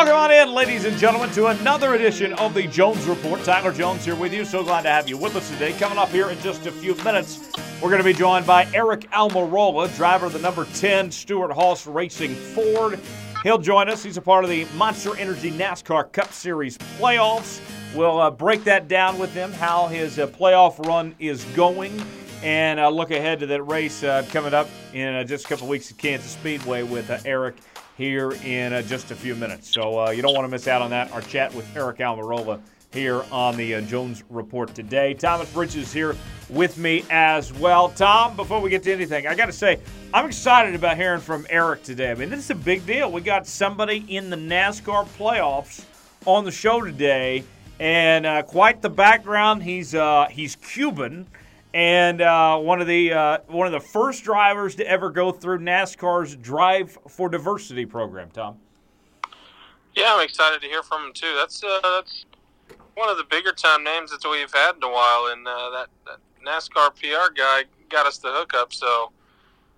Welcome on in, ladies and gentlemen, to another edition of the Jones Report. Tyler Jones here with you. So glad to have you with us today. Coming up here in just a few minutes, we're going to be joined by Aric Almirola, driver of the number 10 Stewart-Haas Racing Ford. He'll join us. He's a part of the Monster Energy NASCAR Cup Series playoffs. We'll uh, break that down with him, how his uh, playoff run is going, and uh, look ahead to that race uh, coming up in uh, just a couple weeks at Kansas Speedway with uh, Aric here in uh, just a few minutes. So uh, you don't want to miss out on that. Our chat with Aric Almirola here on the uh, Jones Report today. Thomas Bridges is here with me as well. Tom, before we get to anything, I got to say, I'm excited about hearing from Aric today. I mean, this is a big deal. We got somebody in the NASCAR playoffs on the show today, and uh, quite the background. He's uh, he's Cuban and uh, one of the uh, one of the first drivers to ever go through NASCAR's Drive for Diversity program. Tom. Yeah, I'm excited to hear from him too. That's uh, that's one of the bigger time names that we've had in a while, and uh, that, that NASCAR PR guy got us the hookup. So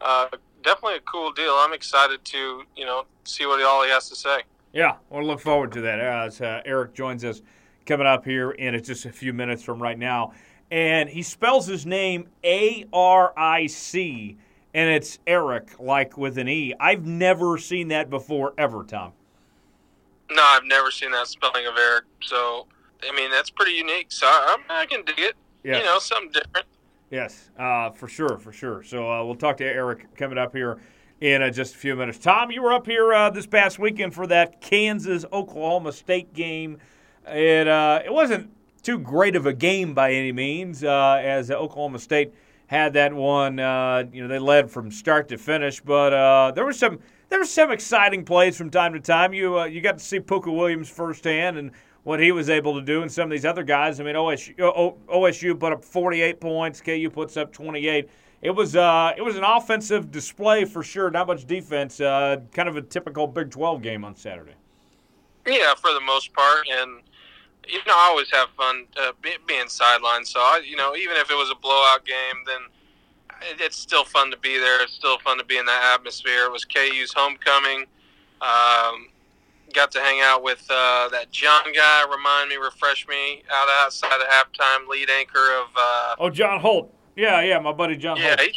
uh, definitely a cool deal. I'm excited to you know see what all he has to say. Yeah, we'll look forward to that. As uh, Aric joins us coming up here in just a few minutes from right now and he spells his name A R I C, and it's Eric, like with an E. I've never seen that before, ever, Tom. No, I've never seen that spelling of Eric. So, I mean, that's pretty unique. So I, I can dig it. Yes. You know, something different. Yes, uh, for sure, for sure. So uh, we'll talk to Aric coming up here in uh, just a few minutes. Tom, you were up here uh, this past weekend for that Kansas Oklahoma State game. It uh, it wasn't too great of a game by any means, uh, as Oklahoma State had that one. Uh, you know, they led from start to finish, but uh, there was some there was some exciting plays from time to time. You uh, you got to see Pooka Williams firsthand and what he was able to do, and some of these other guys. I mean, OSU, OSU put up 48 points. KU puts up 28. It was uh, it was an offensive display for sure. Not much defense. Uh, kind of a typical Big 12 game on Saturday. Yeah, for the most part, and you know, I always have fun uh, being sidelined. So, I, you know, even if it was a blowout game, then it's still fun to be there. It's still fun to be in that atmosphere. It was KU's homecoming. Um, got to hang out with uh, that John guy. Remind me, refresh me. Out outside of halftime, lead anchor of. Uh, oh, John Holt. Yeah, yeah, my buddy John. Yeah, Holt.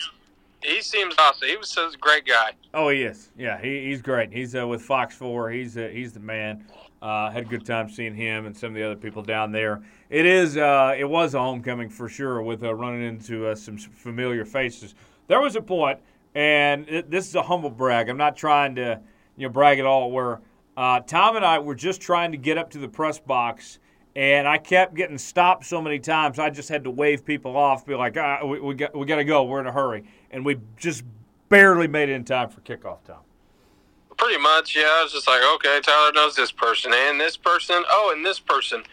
he, he seems awesome. He was such a great guy. Oh, he is. Yeah, he, he's great. He's uh, with Fox Four. He's uh, he's the man. Uh, had a good time seeing him and some of the other people down there. It is, uh, it was a homecoming for sure, with uh, running into uh, some familiar faces. There was a point, and it, this is a humble brag. I'm not trying to, you know, brag at all. Where uh, Tom and I were just trying to get up to the press box, and I kept getting stopped so many times. I just had to wave people off, be like, ah, "We, we got, we got to go. We're in a hurry," and we just barely made it in time for kickoff, Tom. Pretty much, yeah. I was just like, okay, Tyler knows this person and this person. Oh, and this person.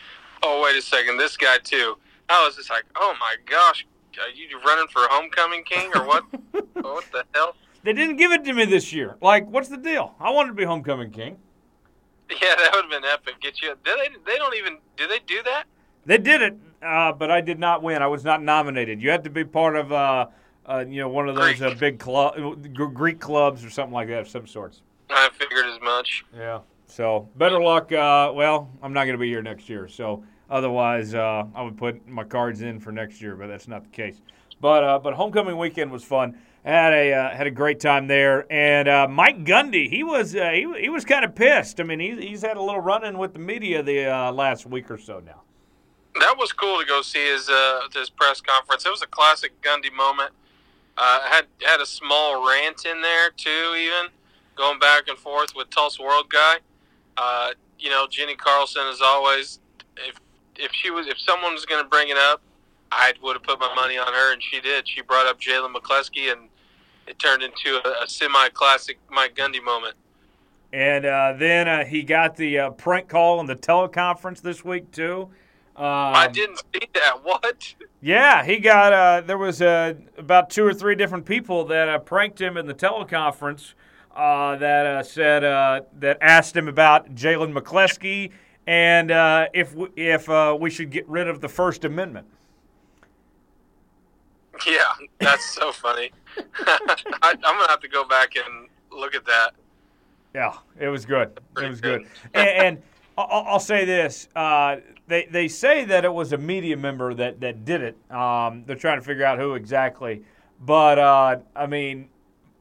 Oh, wait a second, this guy too. I was just like, oh my gosh, are you running for homecoming king or what? what the hell? They didn't give it to me this year. Like, what's the deal? I wanted to be homecoming king. Yeah, that would have been epic. Get you? Did they? They don't even. Do they do that? They did it, uh, but I did not win. I was not nominated. You had to be part of, uh, uh, you know, one of those uh, big club, Greek clubs or something like that of some sorts. I figured as much. Yeah. So better luck. Uh, well, I'm not going to be here next year, so otherwise uh, I would put my cards in for next year, but that's not the case. But uh, but homecoming weekend was fun. Had a uh, had a great time there, and uh, Mike Gundy he was uh, he, he was kind of pissed. I mean he, he's had a little run in with the media the last week or so now. That was cool to go see his his press conference. It was a classic Gundy moment. I had had a small rant in there too, even going back and forth with Tulsa World guy. Uh, you know, Jenni Carlson, is always, if if she was if someone was going to bring it up, I would have put my money on her, and she did. She brought up Jalen McCleskey, and it turned into a, a semi-classic Mike Gundy moment. And uh, then uh, he got the uh, prank call in the teleconference this week too. Um, I didn't see that. What? Yeah, he got. Uh, there was uh, about two or three different people that uh, pranked him in the teleconference uh, that uh, said uh, that asked him about Jalen McCleskey and uh, if we, if uh, we should get rid of the First Amendment. Yeah, that's so funny. I, am gonna have to go back and look at that. Yeah, it was good. It was good. good. and, and I'll, I'll say this: uh, they they say that it was a media member that that did it. Um, they're trying to figure out who exactly, but uh, I mean,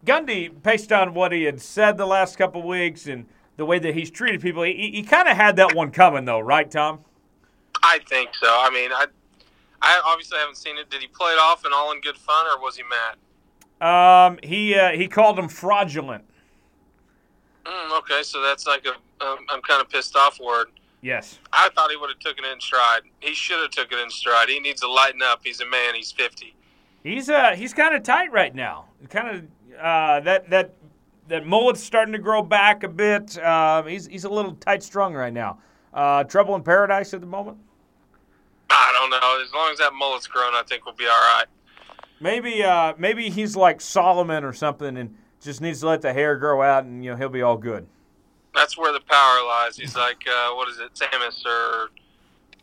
Gundy, based on what he had said the last couple weeks and the way that he's treated people, he, he kind of had that one coming, though, right, Tom? I think so. I mean, I, I obviously haven't seen it. Did he play it off and all in good fun, or was he mad? Um, he uh, he called him fraudulent. Mm, okay, so that's like a um, I'm kind of pissed off word. Yes. I thought he would have taken it in stride. He should have took it in stride. He needs to lighten up. He's a man. He's 50. He's uh he's kind of tight right now. Kind of uh that that that mullet's starting to grow back a bit. Uh, he's he's a little tight strung right now. Uh, trouble in paradise at the moment. I don't know. As long as that mullet's grown, I think we'll be all right. Maybe uh maybe he's like Solomon or something and just needs to let the hair grow out and you know he'll be all good. That's where the power lies. He's like, uh, what is it, Samus or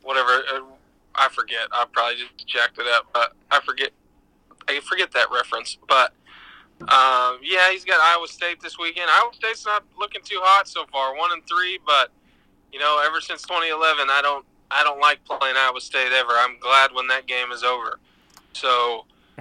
whatever. Uh, I forget. I probably just jacked it up, but I forget. I forget that reference. But um, yeah, he's got Iowa State this weekend. Iowa State's not looking too hot so far, one and three. But you know, ever since 2011, I don't, I don't like playing Iowa State ever. I'm glad when that game is over. So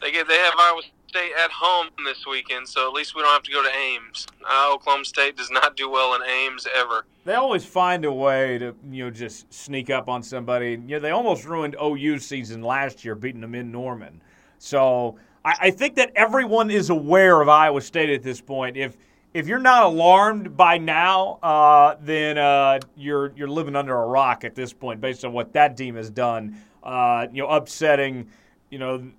they get, they have Iowa State at home this weekend, so at least we don't have to go to Ames. Uh, Oklahoma State does not do well in Ames ever. They always find a way to you know just sneak up on somebody. You know they almost ruined OU's season last year, beating them in Norman. So I, I think that everyone is aware of Iowa State at this point. If if you're not alarmed by now, uh, then uh, you're you're living under a rock at this point, based on what that team has done. Uh, you know, upsetting you know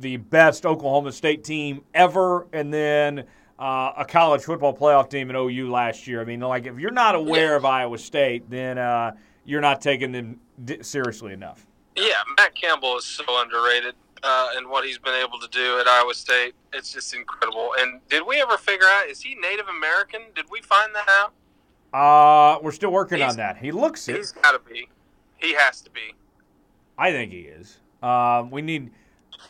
the best Oklahoma State team ever, and then uh, a college football playoff team in OU last year. I mean, like if you're not aware of Iowa State, then uh, you're not taking them seriously enough. Yeah, Matt Campbell is so underrated, uh, and what he's been able to do at Iowa State, it's just incredible. And did we ever figure out is he Native American? Did we find that out? Uh, we're still working He's- on that. He looks it. He's got to be. He has to be. I think he is. Um, we need.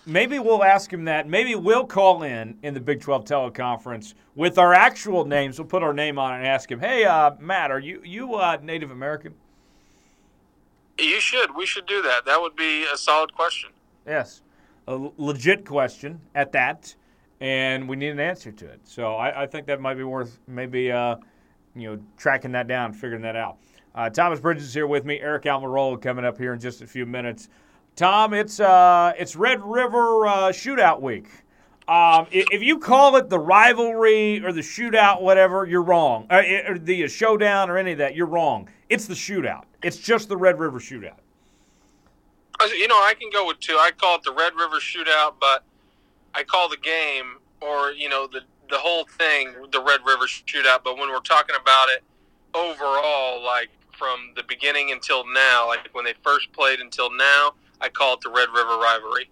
Maybe we'll ask him that. Maybe we'll call in in the Big 12 teleconference with our actual names. We'll put our name on it and ask him, "Hey, uh, Matt, are you you uh, Native American?" You should. We should do that. That would be a solid question. Yes, a legit question at that, and we need an answer to it. So I, I think that might be worth maybe uh, you know tracking that down, figuring that out. Uh, Thomas Bridges is here with me. Aric Almirola coming up here in just a few minutes. Tom, it's uh, it's Red River uh, Shootout Week. Um, if you call it the rivalry or the shootout, whatever, you're wrong. Uh, or the showdown or any of that, you're wrong. It's the shootout. It's just the Red River Shootout. You know, I can go with two. I call it the Red River Shootout, but I call the game or you know the the whole thing the Red River Shootout. But when we're talking about it overall, like from the beginning until now, like when they first played until now, I call it the Red River rivalry.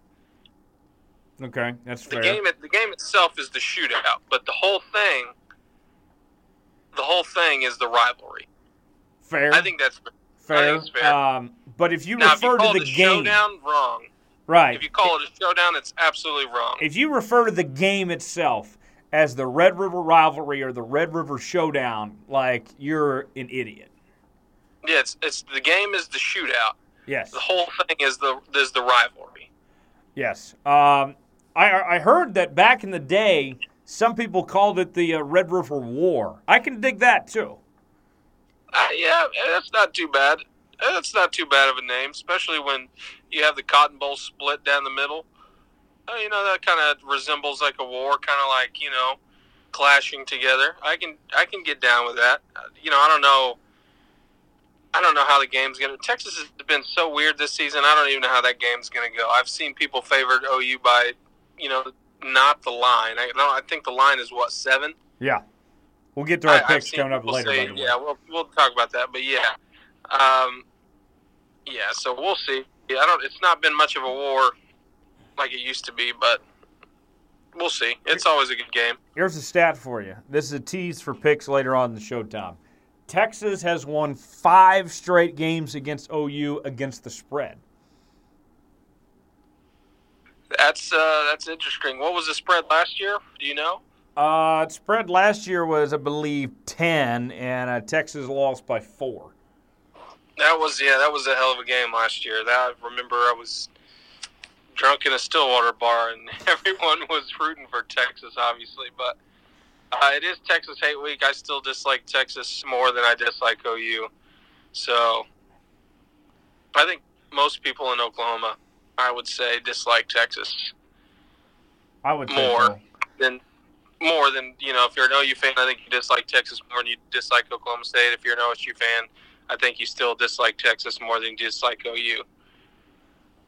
Okay, that's The fair. game, the game itself is the shootout, but the whole thing, the whole thing is the rivalry. fair. I think that's fair. It's fair. Um, but if you now. If you refer to the game, showdown, wrong. right? If you call it a showdown, it's absolutely wrong. if you refer to the game itself as the Red River rivalry or the Red River Showdown, like you're an idiot. Yeah, it's, it's the game is the shootout. Yes. The whole thing is the is the rivalry. Yes. Um, I I heard that back in the day, some people called it the uh, Red River War. I can dig that too. Uh, yeah, that's not too bad. That's not too bad of a name, especially when you have the Cotton Bowl split down the middle. Uh, you know that kind of resembles like a war, kind of like you know clashing together. I can I can get down with that. Uh, you know, I don't know. I don't know how the game's gonna. Texas has been so weird this season. I don't even know how that game's gonna go. I've seen people favored OU by, you know, not the line. I. I think the line is what seven. Yeah. We'll get to our I- picks coming up later. say- by the way. yeah, we'll we'll talk about that, but yeah, um, yeah. So we'll see. Yeah, I don't. It's not been much of a war like it used to be, but we'll see. It's always a good game. Here's a stat for you. This is a tease for picks later on in the show, Tom. Texas has won five straight games against OU against the spread. That's uh, that's interesting. What was the spread last year? Do you know? Uh, spread last year was, I believe, ten, and uh, Texas lost by four. That was yeah, that was a hell of a game last year. That I remember I was drunk in a Stillwater bar, and everyone was rooting for Texas, obviously. But uh, it is Texas Hate Week. I still dislike Texas more than I dislike OU. So I think most people in Oklahoma, I would say, dislike Texas. I would more so. than more than you know. If you're an OU fan, I think you dislike Texas more than you dislike Oklahoma State. If you're an OSU fan, I think you still dislike Texas more than you dislike OU.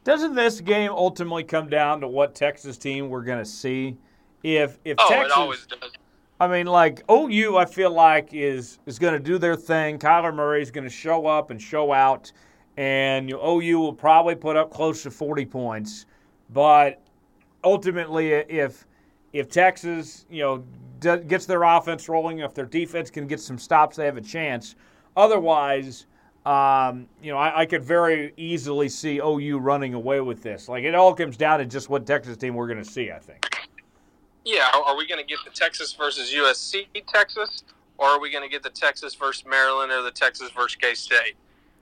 Doesn't this game ultimately come down to what Texas team we're going to see? If if oh, Texas, it always does. I mean, like OU, I feel like is is going to do their thing. Kyler Murray is going to show up and show out, and you know, OU will probably put up close to forty points. But ultimately, if if Texas, you know, d- gets their offense rolling, if their defense can get some stops, they have a chance. Otherwise, um, you know, I, I, could very easily see OU running away with this. Like it all comes down to just what Texas team we're going to see. I think. Yeah, are we going to get the Texas versus USC Texas, or are we going to get the Texas versus Maryland or the Texas versus K State?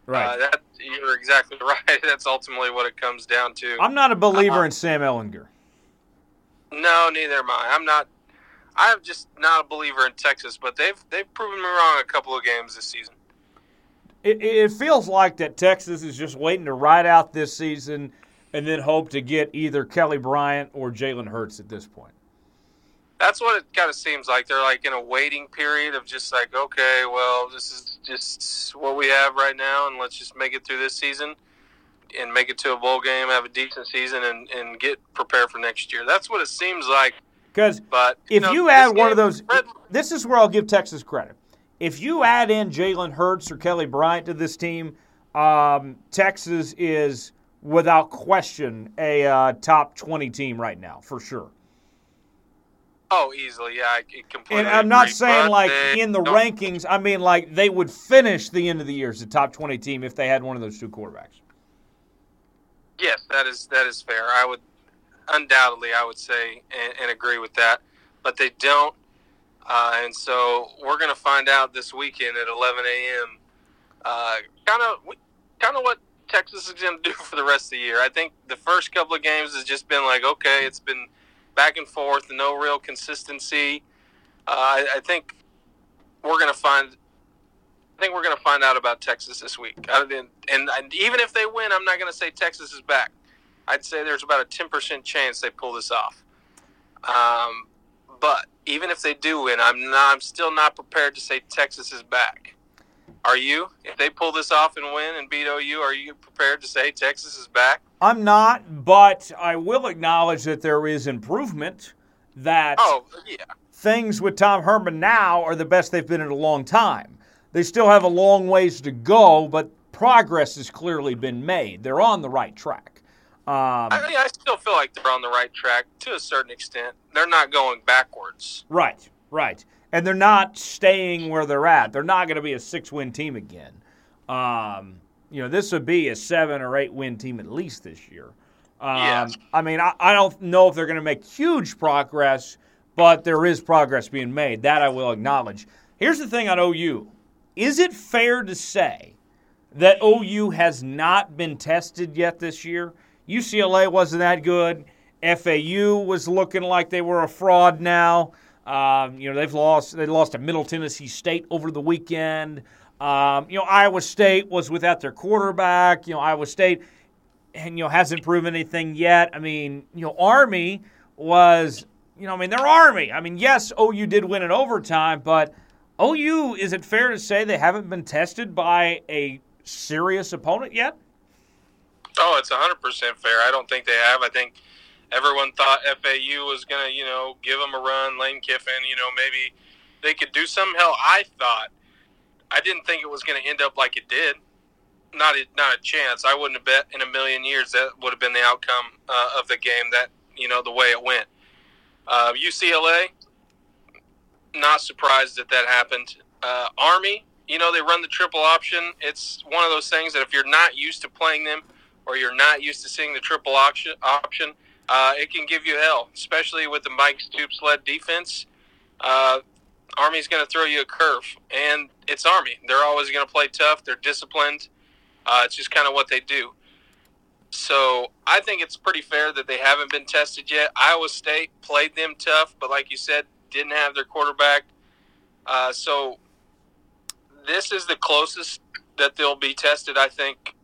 Right. Uh, that you're exactly right. That's ultimately what it comes down to. I'm not a believer uh, in Sam Ehlinger. No, neither am I. I'm not. I'm just not a believer in Texas, but they've they've proven me wrong a couple of games this season. It, it feels like that Texas is just waiting to ride out this season and then hope to get either Kelly Bryant or Jalen Hurts at this point. That's what it kind of seems like. They're like in a waiting period of just like, okay, well, this is just what we have right now, and let's just make it through this season and make it to a bowl game, have a decent season, and, and get prepared for next year. That's what it seems like. Because but if know, you add one game, of those, Red, this is where I'll give Texas credit. If you add in Jalen Hurts or Kelly Bryant to this team, um, Texas is without question a uh, top 20 team right now, for sure. Oh, easily, yeah, I completely. And I'm not agree, saying like in the rankings. I mean like they would finish the end of the year as a top 20 team if they had one of those two quarterbacks. Yes, that is that is fair. I would undoubtedly, I would say, and, and agree with that. But they don't, uh, and so we're going to find out this weekend at 11 a.m. Kind of, kind of what Texas is going to do for the rest of the year. I think the first couple of games has just been like, okay, it's been back and forth, no real consistency. Uh, I, I think we're going to find I think we're going to find out about Texas this week. And, and, and even if they win, I'm not going to say Texas is back. I'd say there's about a 10% chance they pull this off. Um, but even if they do win, I'm not. I'm still not prepared to say Texas is back. Are you? If they pull this off and win and beat OU, are you prepared to say Texas is back? I'm not, but I will acknowledge that there is improvement. That oh yeah, things with Tom Herman now are the best they've been in a long time. They still have a long ways to go, but progress has clearly been made. They're on the right track. Um, I, mean, I still feel like they're on the right track to a certain extent. They're not going backwards. Right, right. And they're not staying where they're at. They're not going to be a six win team again. Um, you know, this would be a seven or eight win team at least this year. Um, yes. I mean, I, I don't know if they're going to make huge progress, but there is progress being made. That I will acknowledge. Here's the thing on OU is it fair to say that OU has not been tested yet this year? UCLA wasn't that good. FAU was looking like they were a fraud now. Um, you know they've lost. They lost to Middle Tennessee State over the weekend. Um, you know Iowa State was without their quarterback. You know Iowa State, and you know hasn't proven anything yet. I mean you know Army was. You know I mean they're Army. I mean yes OU did win in overtime, but OU, is it fair to say they haven't been tested by a serious opponent yet? Oh, it's 100% fair. I don't think they have. I think everyone thought FAU was going to, you know, give them a run. Lane Kiffin, you know, maybe they could do some. Hell, I thought. I didn't think it was going to end up like it did. Not a, not a chance. I wouldn't have bet in a million years that would have been the outcome uh, of the game. That you know the way it went. Uh, UCLA, not surprised that that happened. Uh, Army, you know, they run the triple option. It's one of those things that if you're not used to playing them or you're not used to seeing the triple option, option uh, it can give you hell, especially with the Mike Stoops led defense. uh, Army's going to throw you a curve, and it's Army. They're always going to play tough. They're disciplined. Uh, it's just kind of what they do. So I think it's pretty fair that they haven't been tested yet. Iowa State played them tough, but like you said, didn't have their quarterback. Uh, so this is the closest that they'll be tested, I think,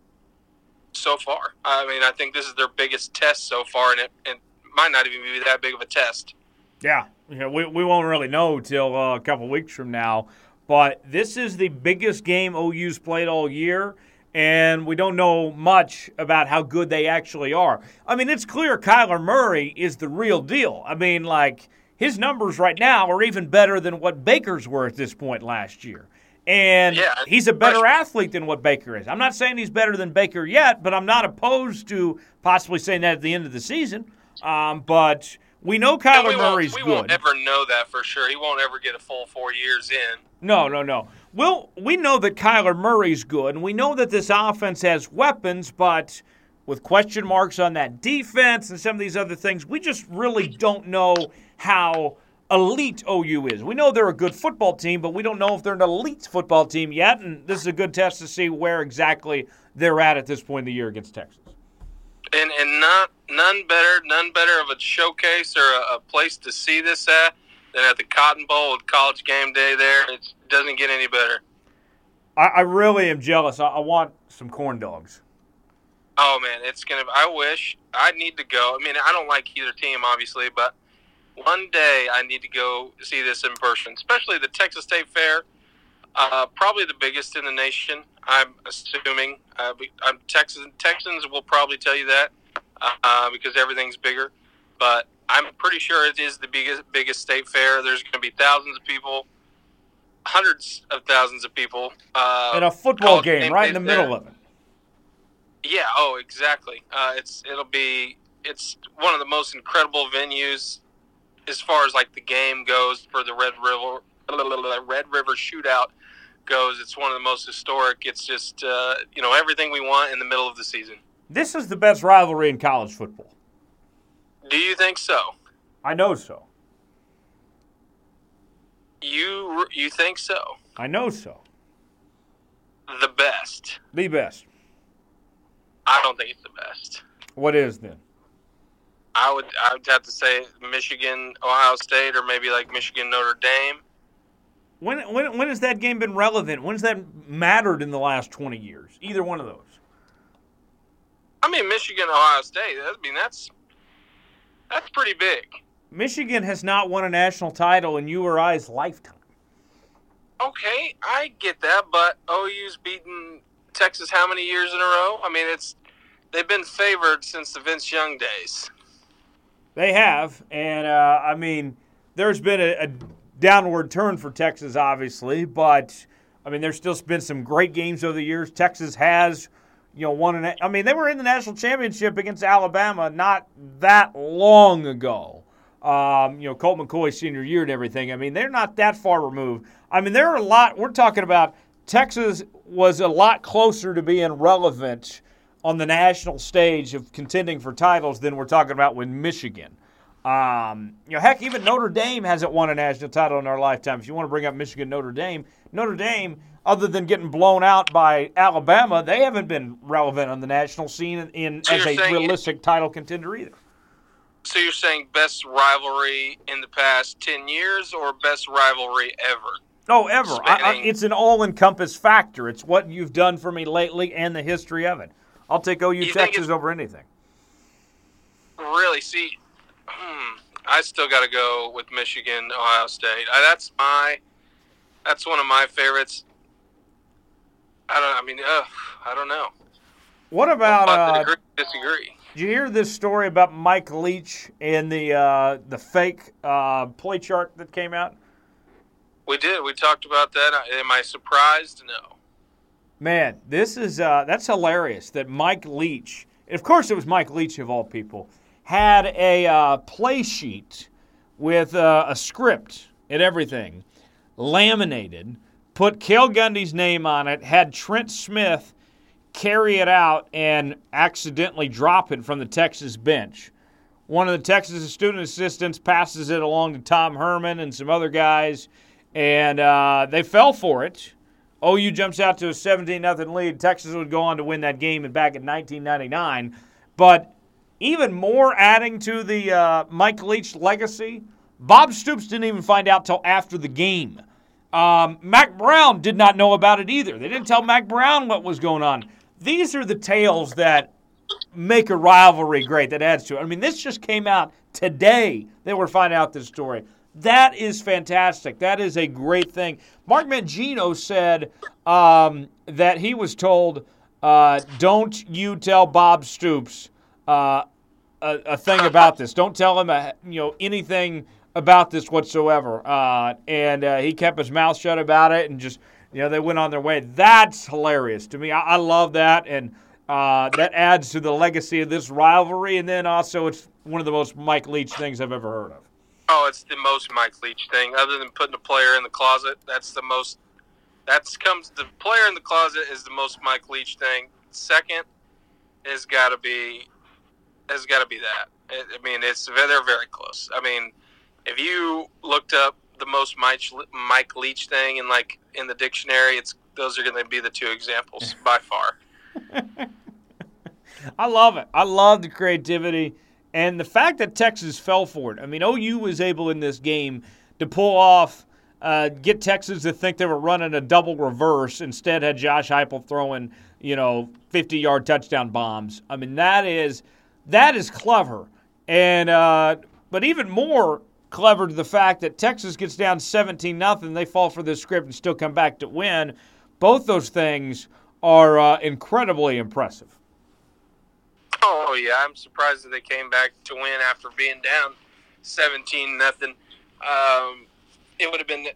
so far. I mean, I think this is their biggest test so far, and it, it might not even be that big of a test. Yeah, know, we, we won't really know till uh, a couple weeks from now. But this is the biggest game OU's played all year, and we don't know much about how good they actually are. I mean, it's clear Kyler Murray is the real deal. I mean, like, his numbers right now are even better than what Baker's were at this point last year. And Yeah, he's a better athlete than what Baker is. I'm not saying he's better than Baker yet, but I'm not opposed to possibly saying that at the end of the season. Um, but we know Kyler we Murray's we good. won't ever know that for sure. He won't ever get a full four years in. No, no, no. Well, we know that Kyler Murray's good, and we know that this offense has weapons, but with question marks on that defense and some of these other things, we just really don't know how elite OU is. We know they're a good football team, but we don't know if they're an elite football team yet, and this is a good test to see where exactly they're at at this point in the year against Texas. and and not none better none better of a showcase or a, a place to see this at than at the Cotton Bowl with College Game Day. There, it doesn't get any better. I, I really am jealous. I, I want some corn dogs. Oh man, it's gonna. I wish I need to go. I mean, I don't like either team, obviously, but one day I need to go see this in person, especially the Texas State Fair. Uh, probably the biggest in the nation. I'm assuming. Uh, I'm Texans. Texans will probably tell you that uh, because everything's bigger. But I'm pretty sure it is the biggest biggest state fair. There's going to be thousands of people, hundreds of thousands of people. Uh, And a football game right in the middle there. of it. Yeah. Oh, exactly. Uh, it's it'll be it's one of the most incredible venues as far as like the game goes for the Red River Red River Shootout goes. It's one of the most historic. It's just uh, you know everything we want in the middle of the season. This is the best rivalry in college football. Do you think so? I know so. You you think so? I know so. The best. The best. I don't think it's the best. What is then? I would I would have to say Michigan, Ohio State, or maybe like Michigan, Notre Dame. When, when, when has that game been relevant? When's that mattered in the last 20 years? Either one of those. I mean, Michigan, Ohio State. I mean, that's that's pretty big. Michigan has not won a national title in you or I's lifetime. Okay, I get that, but OU's beaten Texas how many years in a row? I mean, it's they've been favored since the Vince Young days. They have, and uh, I mean, there's been a, a downward turn for Texas, obviously, but I mean, there's still been some great games over the years. Texas has, you know, won an. I mean, they were in the national championship against Alabama not that long ago. Um, you know, Colt McCoy's senior year and everything. I mean, they're not that far removed. I mean, there are a lot. We're talking about Texas was a lot closer to being relevant on the national stage of contending for titles than we're talking about with Michigan. Um, you know, heck, even Notre Dame hasn't won a national title in our lifetime. If you want to bring up Michigan, Notre Dame, Notre Dame, other than getting blown out by Alabama, they haven't been relevant on the national scene in, in So as a realistic title contender either. So you're saying best rivalry in the past ten years, or best rivalry ever? No, ever. I, I, it's an all-encompass factor. It's what you've done for me lately and the history of it. I'll take OU think Texas over anything. Really? See, hmm, I still got to go with Michigan, Ohio State. Uh, that's my, that's one of my favorites. I don't. I mean, ugh, I don't know. What about uh, agree, disagree. Did you hear this story about Mike Leach and the uh, the fake uh, play chart that came out? We did. We talked about that. Uh, Am I surprised? No. Man, this is uh, that's hilarious. That Mike Leach, of course, it was Mike Leach of all people, had a uh, play sheet with uh, a script and everything, laminated, put Cale Gundy's name on it, had Trent Smith carry it out and accidentally drop it from the Texas bench. One of the Texas student assistants passes it along to Tom Herman and some other guys, and uh, they fell for it. OU jumps out to a 17 0 lead. Texas would go on to win that game and back in 1999. But even more adding to the uh, Mike Leach legacy, Bob Stoops didn't even find out till after the game. Um, Mack Brown did not know about it either. They didn't tell Mack Brown what was going on. These are the tales that make a rivalry great, that adds to it. I mean, this just came out today that we're finding out this story. That is fantastic. That is a great thing. Mark Mangino said um, that he was told, uh, "Don't you tell Bob Stoops uh, a, a, thing about this. Don't tell him, a, uh, you know, anything about this whatsoever." Uh, and uh, he kept his mouth shut about it, and just, you know, they went on their way. That's hilarious to me. I, I love that, and uh, that adds to the legacy of this rivalry. And then also, it's one of the most Mike Leach things I've ever heard of. Oh, it's the most Mike Leach thing. Other than putting a player in the closet, that's the most. That's comes the player in the closet is the most Mike Leach thing. Second has got to be has got to be that. I mean, it's they're very close. I mean, if you looked up the most Mike Mike Leach thing in like in the dictionary, it's those are going to be the two examples by far. I love it. I love the creativity. And the fact that Texas fell for it, I mean, OU was able in this game to pull off, uh, get Texas to think they were running a double reverse. Instead, had Josh Heupel throwing, you know, 50 yard touchdown bombs. I mean, that is that is clever. And uh, but even more clever to the fact that Texas gets down 17 nothing, they fall for this script and still come back to win. Both those things are uh, incredibly impressive. Oh yeah, I'm surprised that they came back to win after being down 17 nothing. Um, it would have been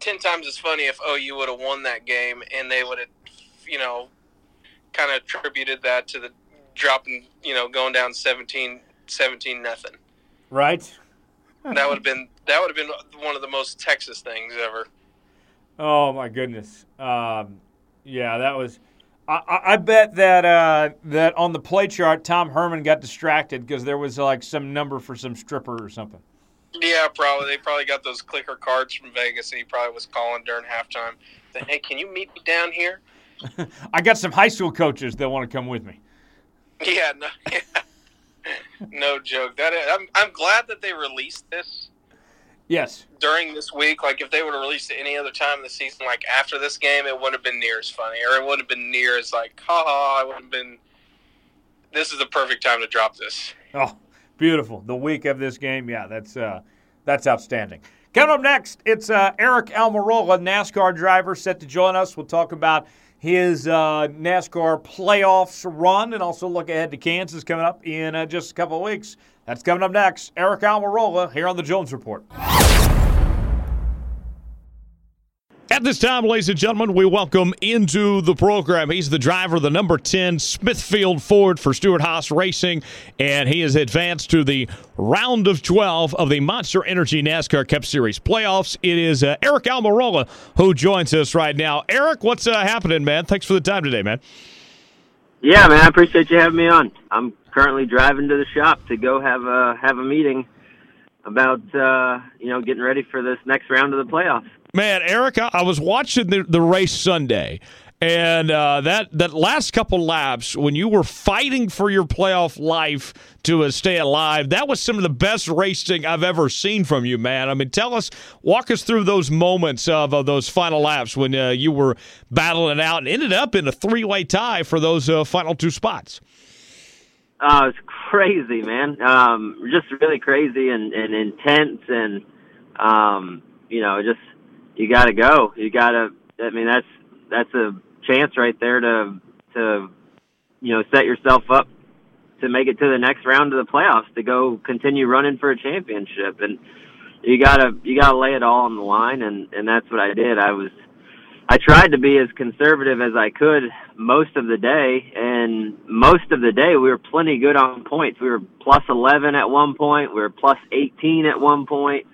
ten times as funny if OU would have won that game and they would have, you know, kind of attributed that to the dropping, you know, going down 17, 17 nothing. Right. that would have been that would have been one of the most Texas things ever. Oh my goodness. Um, yeah, that was I, I bet that uh, that on the play chart, Tom Herman got distracted because there was like some number for some stripper or something. Yeah, probably. They probably got those clicker cards from Vegas, and he probably was calling during halftime. Saying, hey, can you meet me down here? I got some high school coaches that want to come with me. Yeah, no, yeah. no joke. That I'm I'm glad that they released this Yes. During this week, like if they would have released it any other time in the season, like after this game, it wouldn't have been near as funny, or it wouldn't have been near as like, haha, I wouldn't have been. This is the perfect time to drop this. Oh, beautiful! The week of this game, yeah, that's uh, that's outstanding. Coming up next, it's uh, Aric Almirola, NASCAR driver, set to join us. We'll talk about his uh, NASCAR playoffs run and also look ahead to Kansas coming up in uh, just a couple of weeks. That's coming up next. Aric Almirola here on the Jones Report. At this time, ladies and gentlemen, we welcome into the program. He's the driver of the number 10 Smithfield Ford for Stewart-Haas Racing, and he has advanced to the round of 12 of the Monster Energy NASCAR Cup Series playoffs. It is uh, Aric Almirola who joins us right now. Aric, what's uh, happening, man? Thanks for the time today, man. Yeah, man, I appreciate you having me on. I'm currently driving to the shop to go have a have a meeting about uh, you know getting ready for this next round of the playoffs. Man, Erica, I was watching the, the race Sunday, and uh, that that last couple laps when you were fighting for your playoff life to uh, stay alive, that was some of the best racing I've ever seen from you, man. I mean, tell us, walk us through those moments of, of those final laps when uh, you were battling out and ended up in a three way tie for those uh, final two spots. Uh, it's crazy, man. Um, just really crazy and, and intense, and um, you know, just you got to go. You got to. I mean, that's that's a chance right there to to you know set yourself up to make it to the next round of the playoffs to go continue running for a championship, and you gotta you gotta lay it all on the line, and and that's what I did. I was I tried to be as conservative as I could most of the day, and most of the day we were plenty good on points. We were plus 11 at one point, we were plus 18 at one point,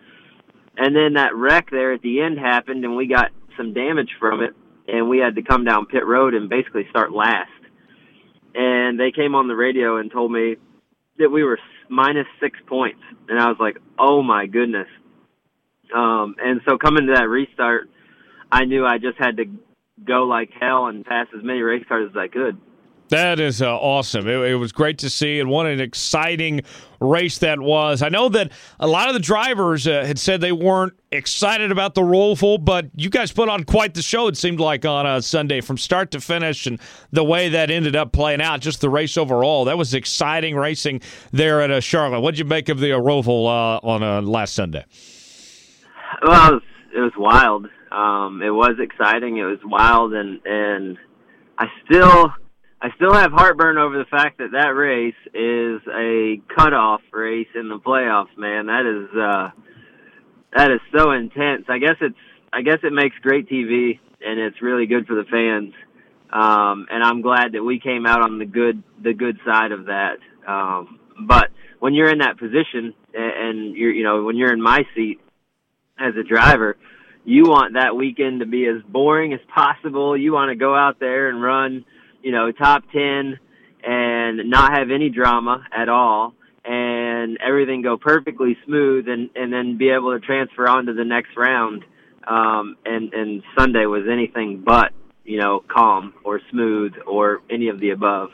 and then that wreck there at the end happened, and we got some damage from it, and we had to come down pit road and basically start last. And they came on the radio and told me that we were minus six points, and I was like, oh my goodness. Um, and so coming to that restart, I knew I just had to go like hell and pass as many race cars as I could. That is uh, awesome. It, it, was great to see, and what an exciting race that was. I know that a lot of the drivers uh, had said they weren't excited about the Roval, but you guys put on quite the show, it seemed like, on a Sunday from start to finish, and the way that ended up playing out, just the race overall. That was exciting racing there at uh, Charlotte. What did you make of the uh, Roval uh, on uh, last Sunday? Well, it was, it was wild. Um, it was exciting. It was wild, and and I still I still have heartburn over the fact that that race is a cutoff race in the playoffs. Man, that is uh, that is so intense. I guess it's I guess it makes great TV and it's really good for the fans. Um, and I'm glad that we came out on the good the good side of that. Um, but when you're in that position and you're you know when you're in my seat as a driver, you want that weekend to be as boring as possible. You want to go out there and run you know, top 10 and not have any drama at all and everything go perfectly smooth and, and then be able to transfer on to the next round. Um, and, and Sunday was anything but, you know, calm or smooth or any of the above.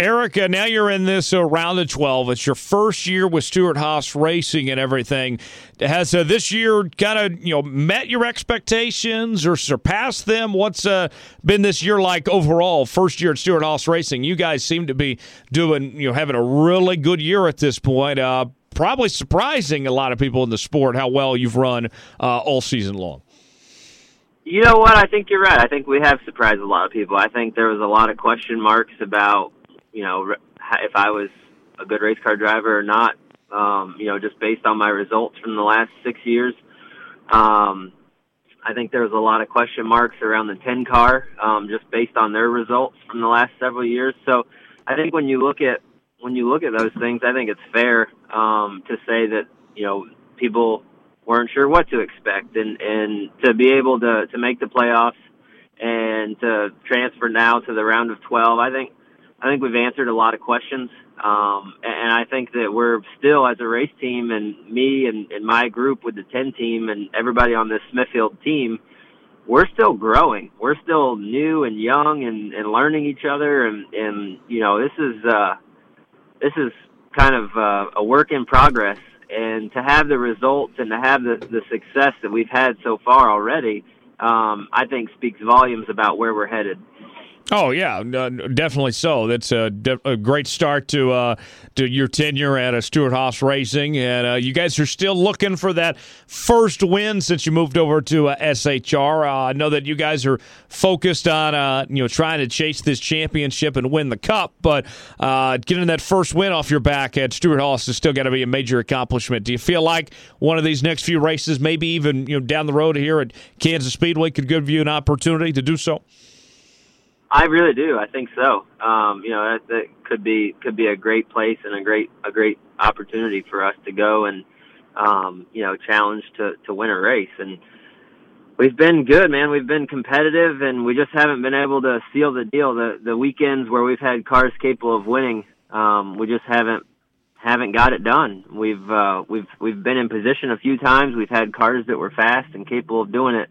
Erica, now you're in this uh, round of 12. It's your first year with Stewart-Haas Racing and everything. Has uh, this year kind of you know met your expectations or surpassed them? What's uh, been this year like overall? First year at Stewart-Haas Racing, you guys seem to be doing you know having a really good year at this point. Uh, probably surprising a lot of people in the sport how well you've run uh, all season long. You know what? I think you're right. I think we have surprised a lot of people. I think there was a lot of question marks about you know, if I was a good race car driver or not. Um, you know, just based on my results from the last six years. Um, I think there was a lot of question marks around the 10 car, um, just based on their results from the last several years. So I think when you look at when you look at those things, I think it's fair um, to say that you know people weren't sure what to expect, and and to be able to to make the playoffs and to transfer now to the round of 12, I think I think we've answered a lot of questions. Um, and I think that we're still, as a race team, and me and, and my group with the 10 team and everybody on this Smithfield team, we're still growing. We're still new and young and, and learning each other. And, and, you know, this is, uh, this is kind of uh, a work in progress. And to have the results and to have the, the success that we've had so far already, um, I think speaks volumes about where we're headed. Oh yeah, definitely so. That's a, a great start to uh, to your tenure at uh, Stewart-Haas Racing, and uh, you guys are still looking for that first win since you moved over to uh, SHR. I know that you guys are focused on you know trying to chase this championship and win the cup, but getting that first win off your back at Stewart-Haas is still got to be a major accomplishment. Do you feel like one of these next few races, maybe even you know down the road here at Kansas Speedway, could give you an opportunity to do so? I really do. I think so. Um, you know, that, that could be could be a great place and a great a great opportunity for us to go and um, you know challenge to to win a race. And we've been good, man. We've been competitive, and we just haven't been able to seal the deal. The the weekends where we've had cars capable of winning, um, we just haven't haven't got it done. We've uh, we've we've been in position a few times. We've had cars that were fast and capable of doing it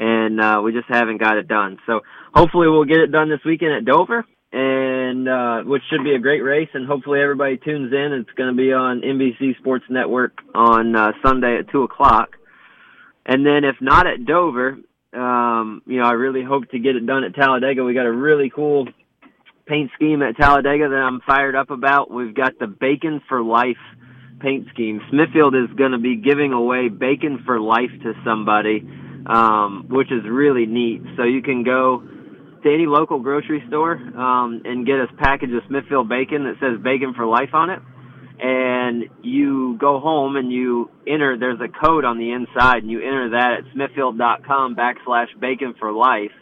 and uh, we just haven't got it done. So hopefully we'll get it done this weekend at Dover, and uh, which should be a great race. And hopefully everybody tunes in. It's going to be on NBC Sports Network on uh, Sunday at two o'clock. And then if not at Dover, um, you know, I really hope to get it done at Talladega. We got a really cool paint scheme at Talladega that I'm fired up about. We've got the Bacon for Life paint scheme. Smithfield is going to be giving away bacon for life to somebody um, which is really neat. So you can go to any local grocery store um, and get a package of Smithfield bacon that says "Bacon for Life" on it. And you go home and you enter. There's a code on the inside, and you enter that at smithfield.com backslash bacon for life,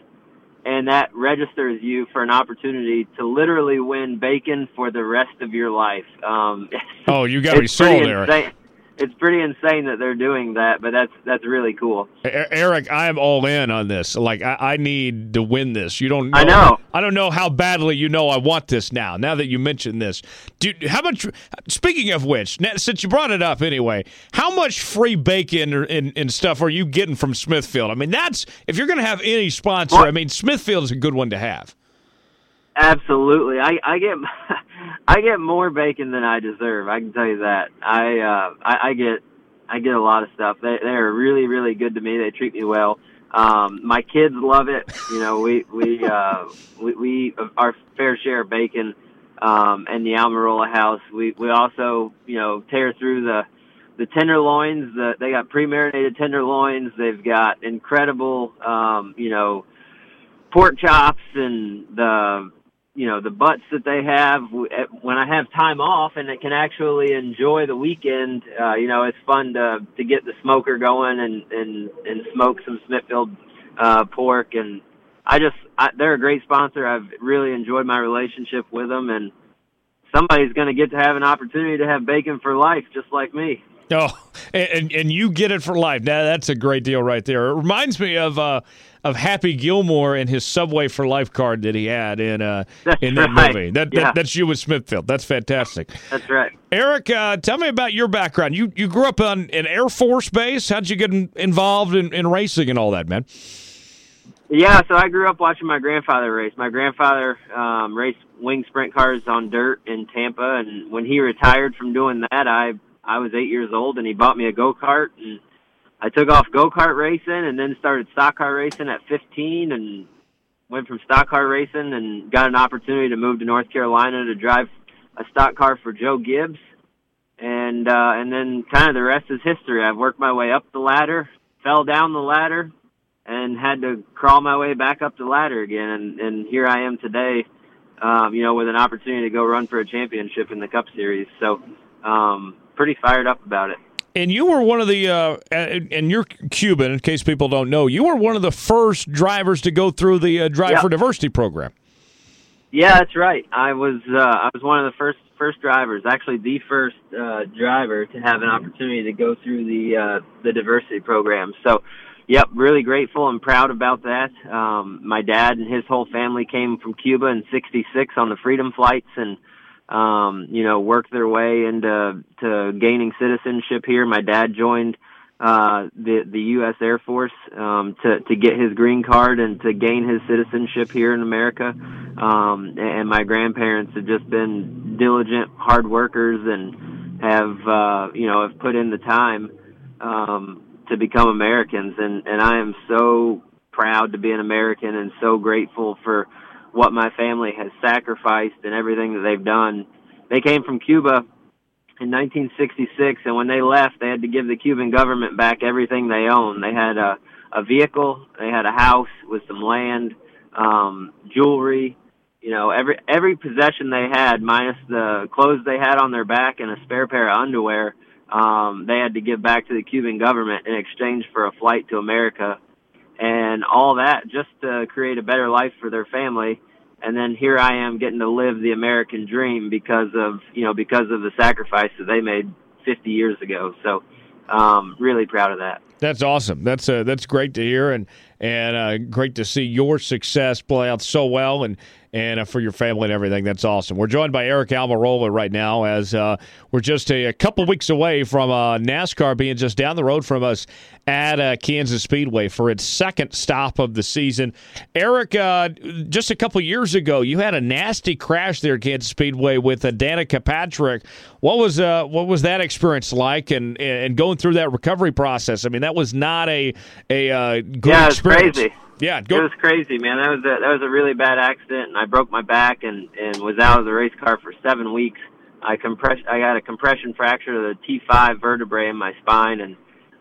and that registers you for an opportunity to literally win bacon for the rest of your life. Um, oh, you got to be sold, Aric it's pretty insane that they're doing that, but that's that's really cool. Aric, I am all in on this. Like I, I need to win this. You don't. Know, I know. I don't know how badly you know I want this now. Now that you mentioned this, dude, how much? Speaking of which, since you brought it up anyway, how much free bacon and, and stuff are you getting from Smithfield? I mean, that's if you're going to have any sponsor. What? I mean, Smithfield is a good one to have. Absolutely, I, I get I get more bacon than I deserve. I can tell you that. I uh, I, I get I get a lot of stuff. They they are really really good to me. They treat me well. Um, my kids love it. You know, we we uh, we, we our fair share of bacon um, and the Almirola house. We we also you know tear through the the tenderloins. The, they got pre-marinated tenderloins. They've got incredible um, you know pork chops and the you know the butts that they have when I have time off and it can actually enjoy the weekend. Uh, you know, it's fun to to get the smoker going and and and smoke some Smithfield uh, pork. And I just I, they're a great sponsor. I've really enjoyed my relationship with them, and somebody's going to get to have an opportunity to have bacon for life, just like me. Oh, and and you get it for life. Now that's a great deal right there. It reminds me of. Uh, of Happy Gilmore and his Subway for Life card that he had in uh, in that right. movie. That, yeah. that, that's you with Smithfield. That's fantastic. That's right. Aric, uh, tell me about your background. You you grew up on an Air Force base. How'd you get in, involved in, in racing and all that, man? Yeah, so I grew up watching my grandfather race. My grandfather um, raced wing sprint cars on dirt in Tampa, and when he retired from doing that, I I was eight years old, and he bought me a go kart and I took off go kart racing and then started stock car racing at 15 and went from stock car racing and got an opportunity to move to North Carolina to drive a stock car for Joe Gibbs. And, uh, and then kind of the rest is history. I've worked my way up the ladder, fell down the ladder, and had to crawl my way back up the ladder again. And, and here I am today, um, you know, with an opportunity to go run for a championship in the Cup Series. So, um, pretty fired up about it. And you were one of the, uh, and you're Cuban, in case people don't know, you were one of the first drivers to go through the uh, Drive yep. for Diversity program. Yeah, that's right. I was uh, I was one of the first first drivers, actually the first uh, driver to have an opportunity to go through the uh, the diversity program. So, yep, really grateful and proud about that. Um, my dad and his whole family came from Cuba in '66 on the Freedom flights, and um, you know, work their way into to gaining citizenship here. My dad joined uh, the the U.S. Air Force um, to to get his green card and to gain his citizenship here in America. Um, and my grandparents have just been diligent, hard workers, and have uh, you know have put in the time um, to become Americans. And and I am so proud to be an American and so grateful for what my family has sacrificed and everything that they've done. They came from Cuba in 1966, and when they left, they had to give the Cuban government back everything they owned. They had a, a vehicle, they had a house with some land, um, jewelry, you know, every every possession they had, minus the clothes they had on their back and a spare pair of underwear. Um, they had to give back to the Cuban government in exchange for a flight to America and all that just to create a better life for their family. And then here I am getting to live the American dream because of, you know, because of the sacrifice that they made 50 years ago. So, um, really proud of that. That's awesome. That's uh, that's great to hear, and and uh, great to see your success play out so well, and and uh, for your family and everything. That's awesome. We're joined by Aric Almirola right now as uh, we're just a, a, couple weeks away from uh, NASCAR being just down the road from us at uh, Kansas Speedway for its second stop of the season. Aric, uh, just a couple years ago, you had a nasty crash there at Kansas Speedway with uh, Danica Patrick. What was what was that experience like, and and going through that recovery process? I mean, that was not a a good yeah, experience. Crazy. Yeah, go. it was crazy, man. That was a that was a really bad accident, and I broke my back and and was out of the race car for seven weeks. I compress I got a compression fracture of the T5 vertebrae in my spine, and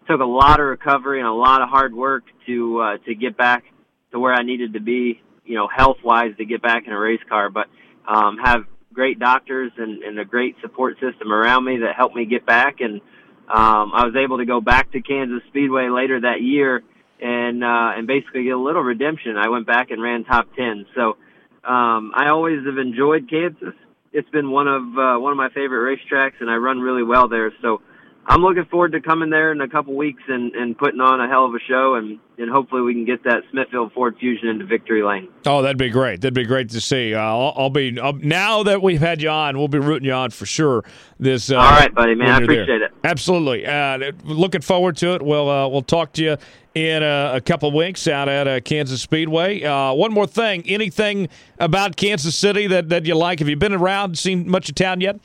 took a lot of recovery and a lot of hard work to uh, to get back to where I needed to be, you know, health wise to get back in a race car. But um, have great doctors and, and a great support system around me that helped me get back, and um, I was able to go back to Kansas Speedway later that year and uh, and basically get a little redemption. I went back and ran top ten. So um, I always have enjoyed Kansas. It's been one of uh, one of my favorite racetracks, and I run really well there. So I'm looking forward to coming there in a couple weeks and, and putting on a hell of a show, and, and hopefully we can get that Smithfield Ford Fusion into victory lane. Oh, that'd be great. That'd be great to see. Uh, I'll, I'll, be uh, now that we've had you on, we'll be rooting you on for sure. This uh, all right, buddy, man. I appreciate there. it. Absolutely. Uh, looking forward to it. We'll uh, we'll talk to you in a, a couple weeks out at uh, Kansas Speedway. one more thing. Anything about Kansas City that, that you like? Have you been around, seen much of town yet?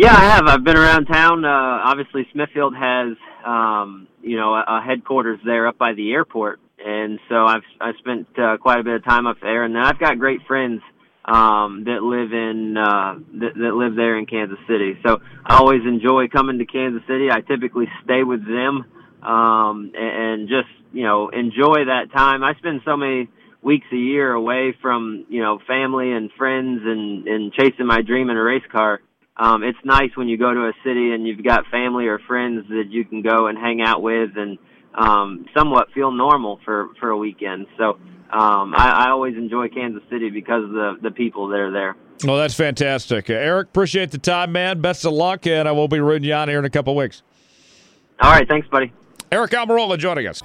Yeah, I have. I've been around town. Uh, obviously, Smithfield has, um, you know, a, a headquarters there up by the airport, and so I've I spent uh, quite a bit of time up there, and then I've got great friends um, that live in uh, that, that live there in Kansas City. So I always enjoy coming to Kansas City. I typically stay with them um, and, and just you know enjoy that time. I spend so many weeks a year away from you know family and friends and and chasing my dream in a race car um, it's nice when you go to a city and you've got family or friends that you can go and hang out with and um, somewhat feel normal for for a weekend. So um, I, I always enjoy Kansas City because of the the people that are there. Well, that's fantastic, uh, Aric. Appreciate the time, man. Best of luck, and I will be rooting you on here in a couple weeks. All right, thanks, buddy. Aric Almirola joining us.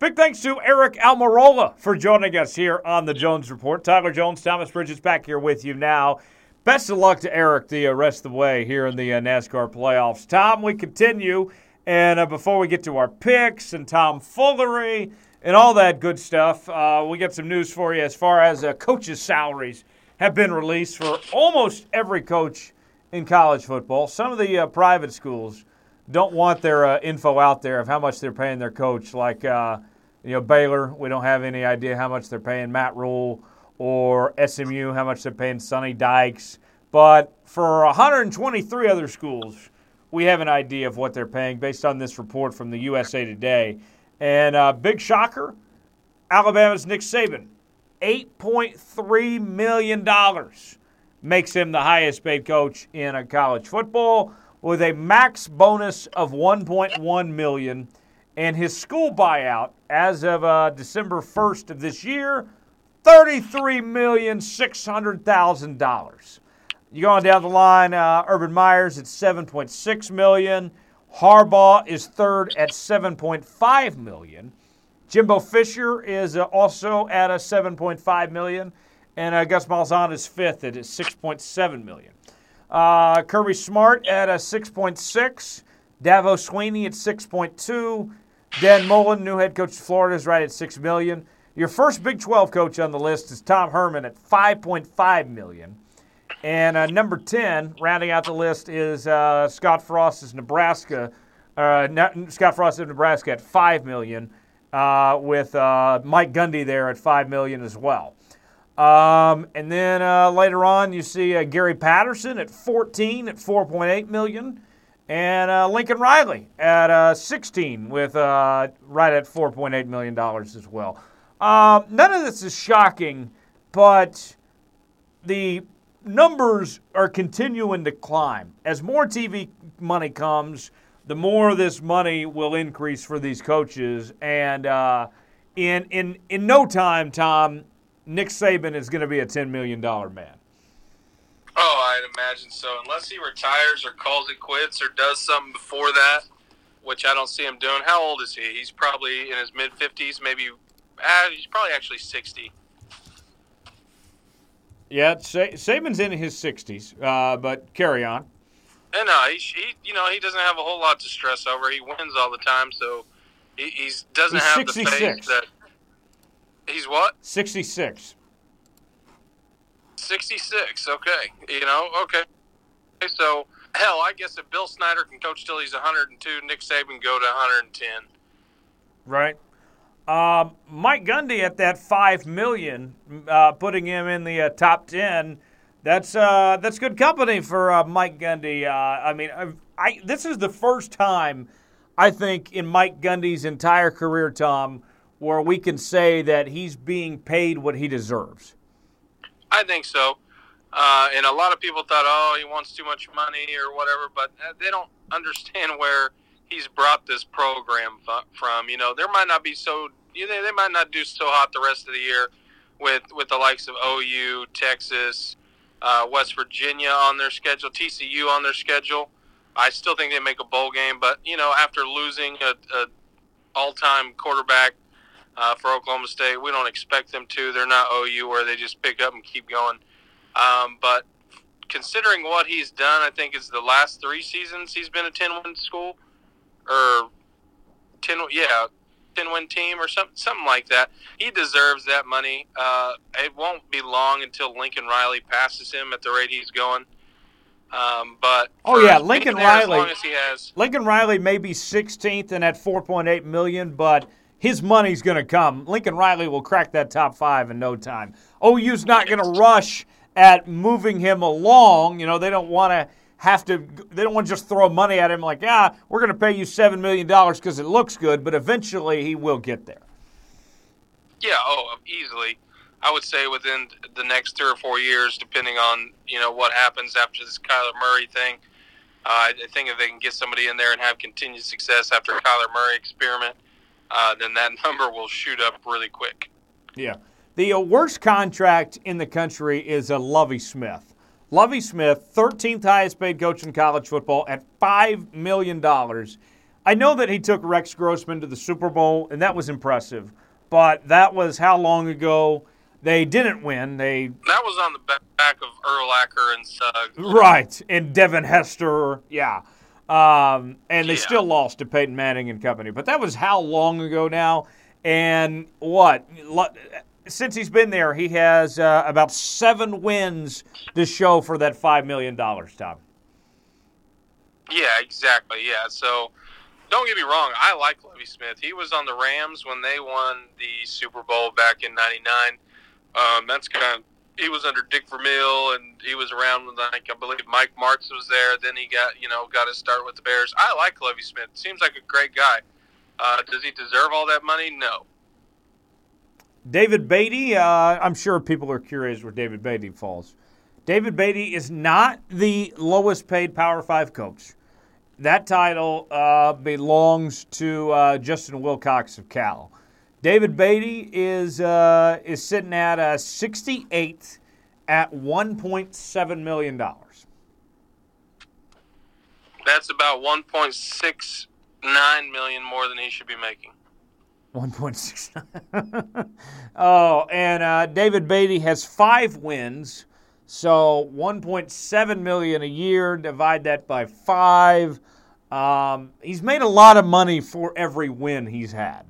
Big thanks to Aric Almirola for joining us here on the Jones Report. Tyler Jones, Thomas Bridges back here with you now. Best of luck to Aric the rest of the way here in the uh, NASCAR playoffs. Tom, we continue. And uh, before we get to our picks and Tom Foolery and all that good stuff, uh, we got some news for you as far as uh, coaches' salaries have been released for almost every coach in college football. Some of the uh, private schools don't want their uh, info out there of how much they're paying their coach. Like, uh, you know, Baylor, we don't have any idea how much they're paying Matt Rhule, or SMU, how much they're paying Sonny Dykes. But for 123 other schools, we have an idea of what they're paying based on this report from the USA Today. And uh, big shocker Alabama's Nick Saban, $8.3 million makes him the highest paid coach in college football with a max bonus of 1.1 million and his school buyout as of uh, December 1st of this year, $33,600,000. You go on down the line, uh, Urban Meyer's at 7.6 million. Harbaugh is third at 7.5 million. Jimbo Fisher is uh, also at a 7.5 million, and uh, Gus Malzahn is fifth at 6.7 million. Uh, Kirby Smart at a 6.6. Dabo Swinney at 6.2. Dan Mullen, new head coach of Florida, is right at 6 million. Your first Big 12 coach on the list is Tom Herman at 5.5 million. And uh, number 10, rounding out the list, is uh, Scott Frost's Nebraska. Uh, Scott Frost of Nebraska at 5 million, uh, with uh, Mike Gundy there at 5 million as well. Um, and then uh, later on, you see Gary Patterson at 14 at 4.8 million, and uh, Lincoln Riley at uh, 16 with uh, right at 4.8 million dollars as well. Um, none of this is shocking, but the numbers are continuing to climb as more TV money comes. The more this money will increase for these coaches, and uh, in in in no time, Tom, Nick Saban is going to be a $10 million man. Oh, I'd imagine so. Unless he retires or calls it quits or does something before that, which I don't see him doing. How old is he? He's probably in his mid 50s, maybe. Uh, he's probably actually 60. Yeah, Saban's in his 60s, uh, but carry on. And no, he, he, you know, he doesn't have a whole lot to stress over. He wins all the time, so he he's, doesn't he's have 66. the face that He's what? 66. 66, okay. You know, okay. So, hell, I guess if Bill Snyder can coach till he's 102, Nick Saban go to 110. Right. Uh, Mike Gundy at that five million, uh, putting him in the uh, top ten. That's uh, that's good company for uh, Mike Gundy. Uh, I mean, I, I, this is the first time I think in Mike Gundy's entire career, Tom, where we can say that he's being paid what he deserves? I think so. Uh, and a lot of people thought, oh, he wants too much money or whatever, but uh, they don't understand where he's brought this program from. You know, there might not be so you know, they might not do so hot the rest of the year with with the likes of OU, Texas, uh, West Virginia on their schedule, TCU on their schedule. I still think they make a bowl game, but you know, after losing a, a all-time quarterback uh, for Oklahoma State, we don't expect them to. They're not OU where they just pick up and keep going. Um, but considering what he's done, I think is the last three seasons he's been a ten-win school, or ten, yeah, ten-win team or something, something like that. He deserves that money. Uh, it won't be long until Lincoln Riley passes him at the rate he's going. Um, but oh yeah, Lincoln Riley. As as has, Lincoln Riley may be 16th and at 4.8 million, but his money's going to come. Lincoln Riley will crack that top five in no time. OU's not going to rush at moving him along. You know, they don't want to have to. They don't want to just throw money at him like, ah, we're going to pay you seven million dollars because it looks good. But eventually, he will get there. Yeah. Oh, easily. I would say within the next three or four years, depending on you know what happens after this Kyler Murray thing. Uh, I think if they can get somebody in there and have continued success after Kyler Murray experiment, uh, then that number will shoot up really quick. Yeah. The uh, worst contract in the country is a Lovie Smith. Lovie Smith, 13th highest paid coach in college football at $5 million. I know that he took Rex Grossman to the Super Bowl, and that was impressive, but that was how long ago? They didn't win. They that was on the back of Urlacher and Suggs. Right, and Devin Hester, yeah. Um, and they yeah. still lost to Peyton Manning and company. But that was how long ago now? And what? Since he's been there, he has uh, about seven wins to show for that $5 million, Tom. Yeah, exactly. Yeah. So don't get me wrong. I like Lovie Smith. He was on the Rams when they won the Super Bowl back in '99. Um, that's kind of he was under Dick Vermeil, and he was around when like I believe Mike Martz was there. Then he got you know got his start with the Bears. I like Lovie Smith. Seems like a great guy. Uh, does he deserve all that money? No. David Beaty. Uh, I'm sure people are curious where David Beaty falls. David Beaty is not the lowest paid Power Five coach. That title uh, belongs to uh, Justin Wilcox of Cal. David Beaty is uh, is sitting at a 68th at 1.7 million dollars. That's about 1.69 million more than he should be making. 1.69. oh, and uh, David Beaty has five wins, so 1.7 million a year. Divide that by five. Um, he's made a lot of money for every win he's had.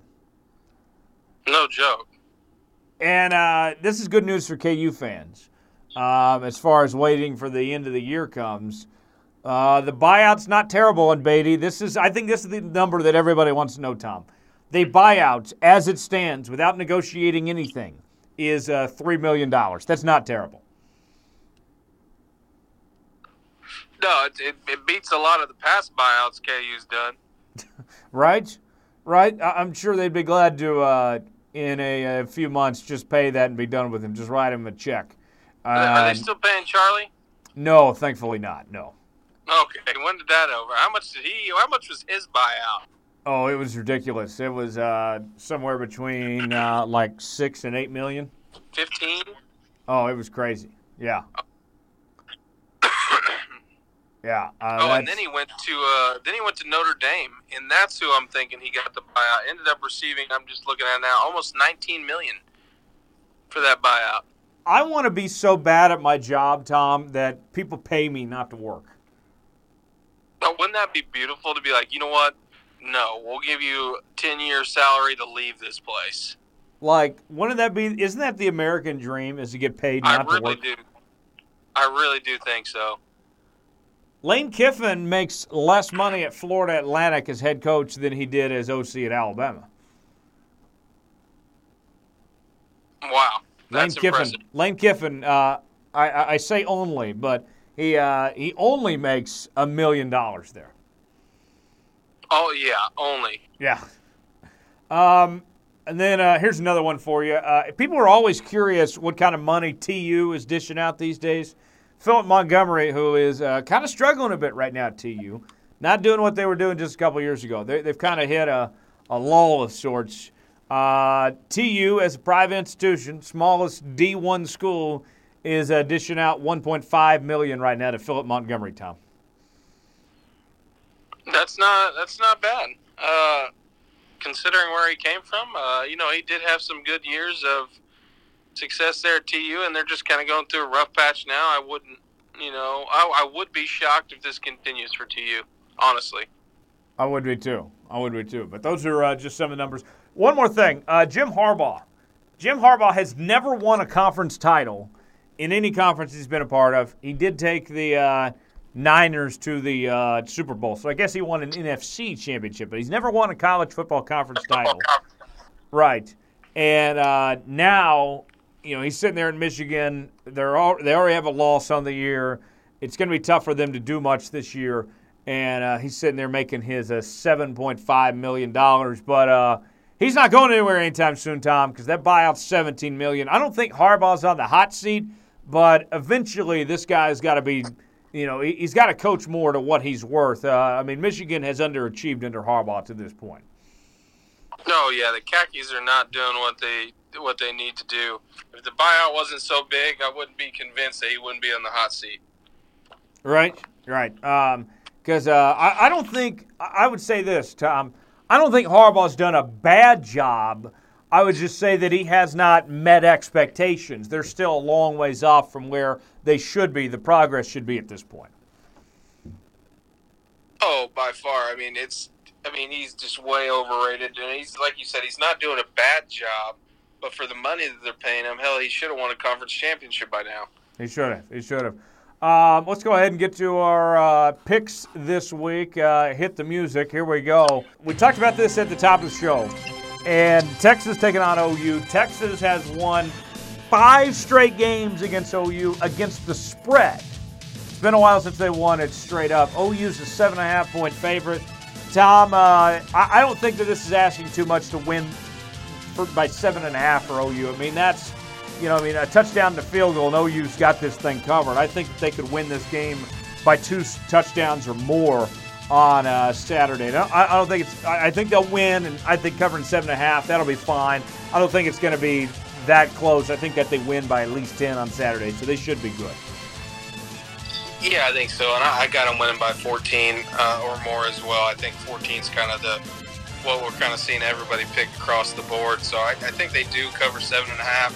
No joke. And uh, this is good news for KU fans. Um, as far as waiting for the end of the year comes, uh, the buyout's not terrible on Beaty. This is, I think, this is the number that everybody wants to know, Tom. The buyout, as it stands, without negotiating anything, is uh, three million dollars. That's not terrible. No, it, it, it, beats a lot of the past buyouts KU's done. right, right. I'm sure they'd be glad to uh, in a, a, few months, just pay that and be done with him. Just write him a check. Are they um, still paying Charlie? No, thankfully not. No. Okay, when did that over? How much did he? How much was his buyout? Oh, it was ridiculous. It was uh, somewhere between uh, like six and eight million. Fifteen. Oh, it was crazy. Yeah. Yeah. Uh, oh, and then he went to uh, then he went to Notre Dame, and that's who I'm thinking he got the buyout. Ended up receiving. I'm just looking at now, almost 19 million for that buyout. I want to be so bad at my job, Tom, that people pay me not to work. Now, wouldn't that be beautiful to be like, you know what? No, we'll give you 10 years salary to leave this place. Like, wouldn't that be? Isn't that the American dream? Is to get paid not I really to work? do. I really do think so. Lane Kiffin makes less money at Florida Atlantic as head coach than he did as OC at Alabama. Wow, Lane Kiffin. Impressive. Lane Kiffin. Uh, I, I, say only, but he uh, he only makes a million dollars there. Oh yeah, only. Yeah. Um, and then uh, here's another one for you. Uh, people are always curious what kind of money TU is dishing out these days. Philip Montgomery, who is uh, kind of struggling a bit right now at TU, not doing what they were doing just a couple years ago. They, have kind of hit a, a lull of sorts. Uh, TU, as a private institution, smallest D1 school is uh, dishing out 1.5 million right now to Philip Montgomery. Tom. That's not that's not bad. Uh, considering where he came from, uh, you know, he did have some good years of success there at TU, and they're just kind of going through a rough patch now. I wouldn't, you know, I, I would be shocked if this continues for TU. Honestly, I would be too. I would be too. But those are uh, just some of the numbers. One more thing, uh, Jim Harbaugh. Jim Harbaugh has never won a conference title in any conference he's been a part of. He did take the uh, Niners to the uh, Super Bowl, so I guess he won an NFC championship, but he's never won a college football conference title. Right, and uh, now you know he's sitting there in Michigan. They're all, they already have a loss on the year. It's going to be tough for them to do much this year, and uh, he's sitting there making his uh, seven point five million dollars, but. Uh, he's not going anywhere anytime soon, Tom, because that buyout's 17 million. I don't think Harbaugh's on the hot seat, but eventually this guy's got to be, you know, he's got to coach more to what he's worth. Uh, I mean, Michigan has underachieved under Harbaugh to this point. No, yeah, the khakis are not doing what they what they need to do. If the buyout wasn't so big, I wouldn't be convinced that he wouldn't be on the hot seat. Right, right. Because um, uh, I, I don't think I would say this, Tom. I don't think Harbaugh's done a bad job. I would just say that he has not met expectations. They're still a long ways off from where they should be. The progress should be at this point. Oh, by far. I mean, it's. I mean, he's just way overrated, and he's like you said, he's not doing a bad job. But for the money that they're paying him, hell, he should have won a conference championship by now. He should have. He should have. Um, let's go ahead and get to our uh, picks this week. Uh, hit the music. Here we go. We talked about this at the top of the show. And Texas taking on OU. Texas has won five straight games against OU against the spread. It's been a while since they won it straight up. OU's a seven and a half point favorite. Tom, uh, I, don't think that this is asking too much to win for, by seven and a half for OU. I mean, that's you know, I mean, a touchdown to field goal, and OU's got this thing covered. I think they could win this game by two touchdowns or more on uh, Saturday. I, I don't think it's. I think they'll win, and I think covering seven and a half that'll be fine. I don't think it's going to be that close. I think that they win by at least ten on Saturday, so they should be good. Yeah, I think so, and I, I got them winning by 14 uh, or more as well. I think 14 is kind of the what we're kind of seeing everybody pick across the board. So I, I think they do cover seven and a half.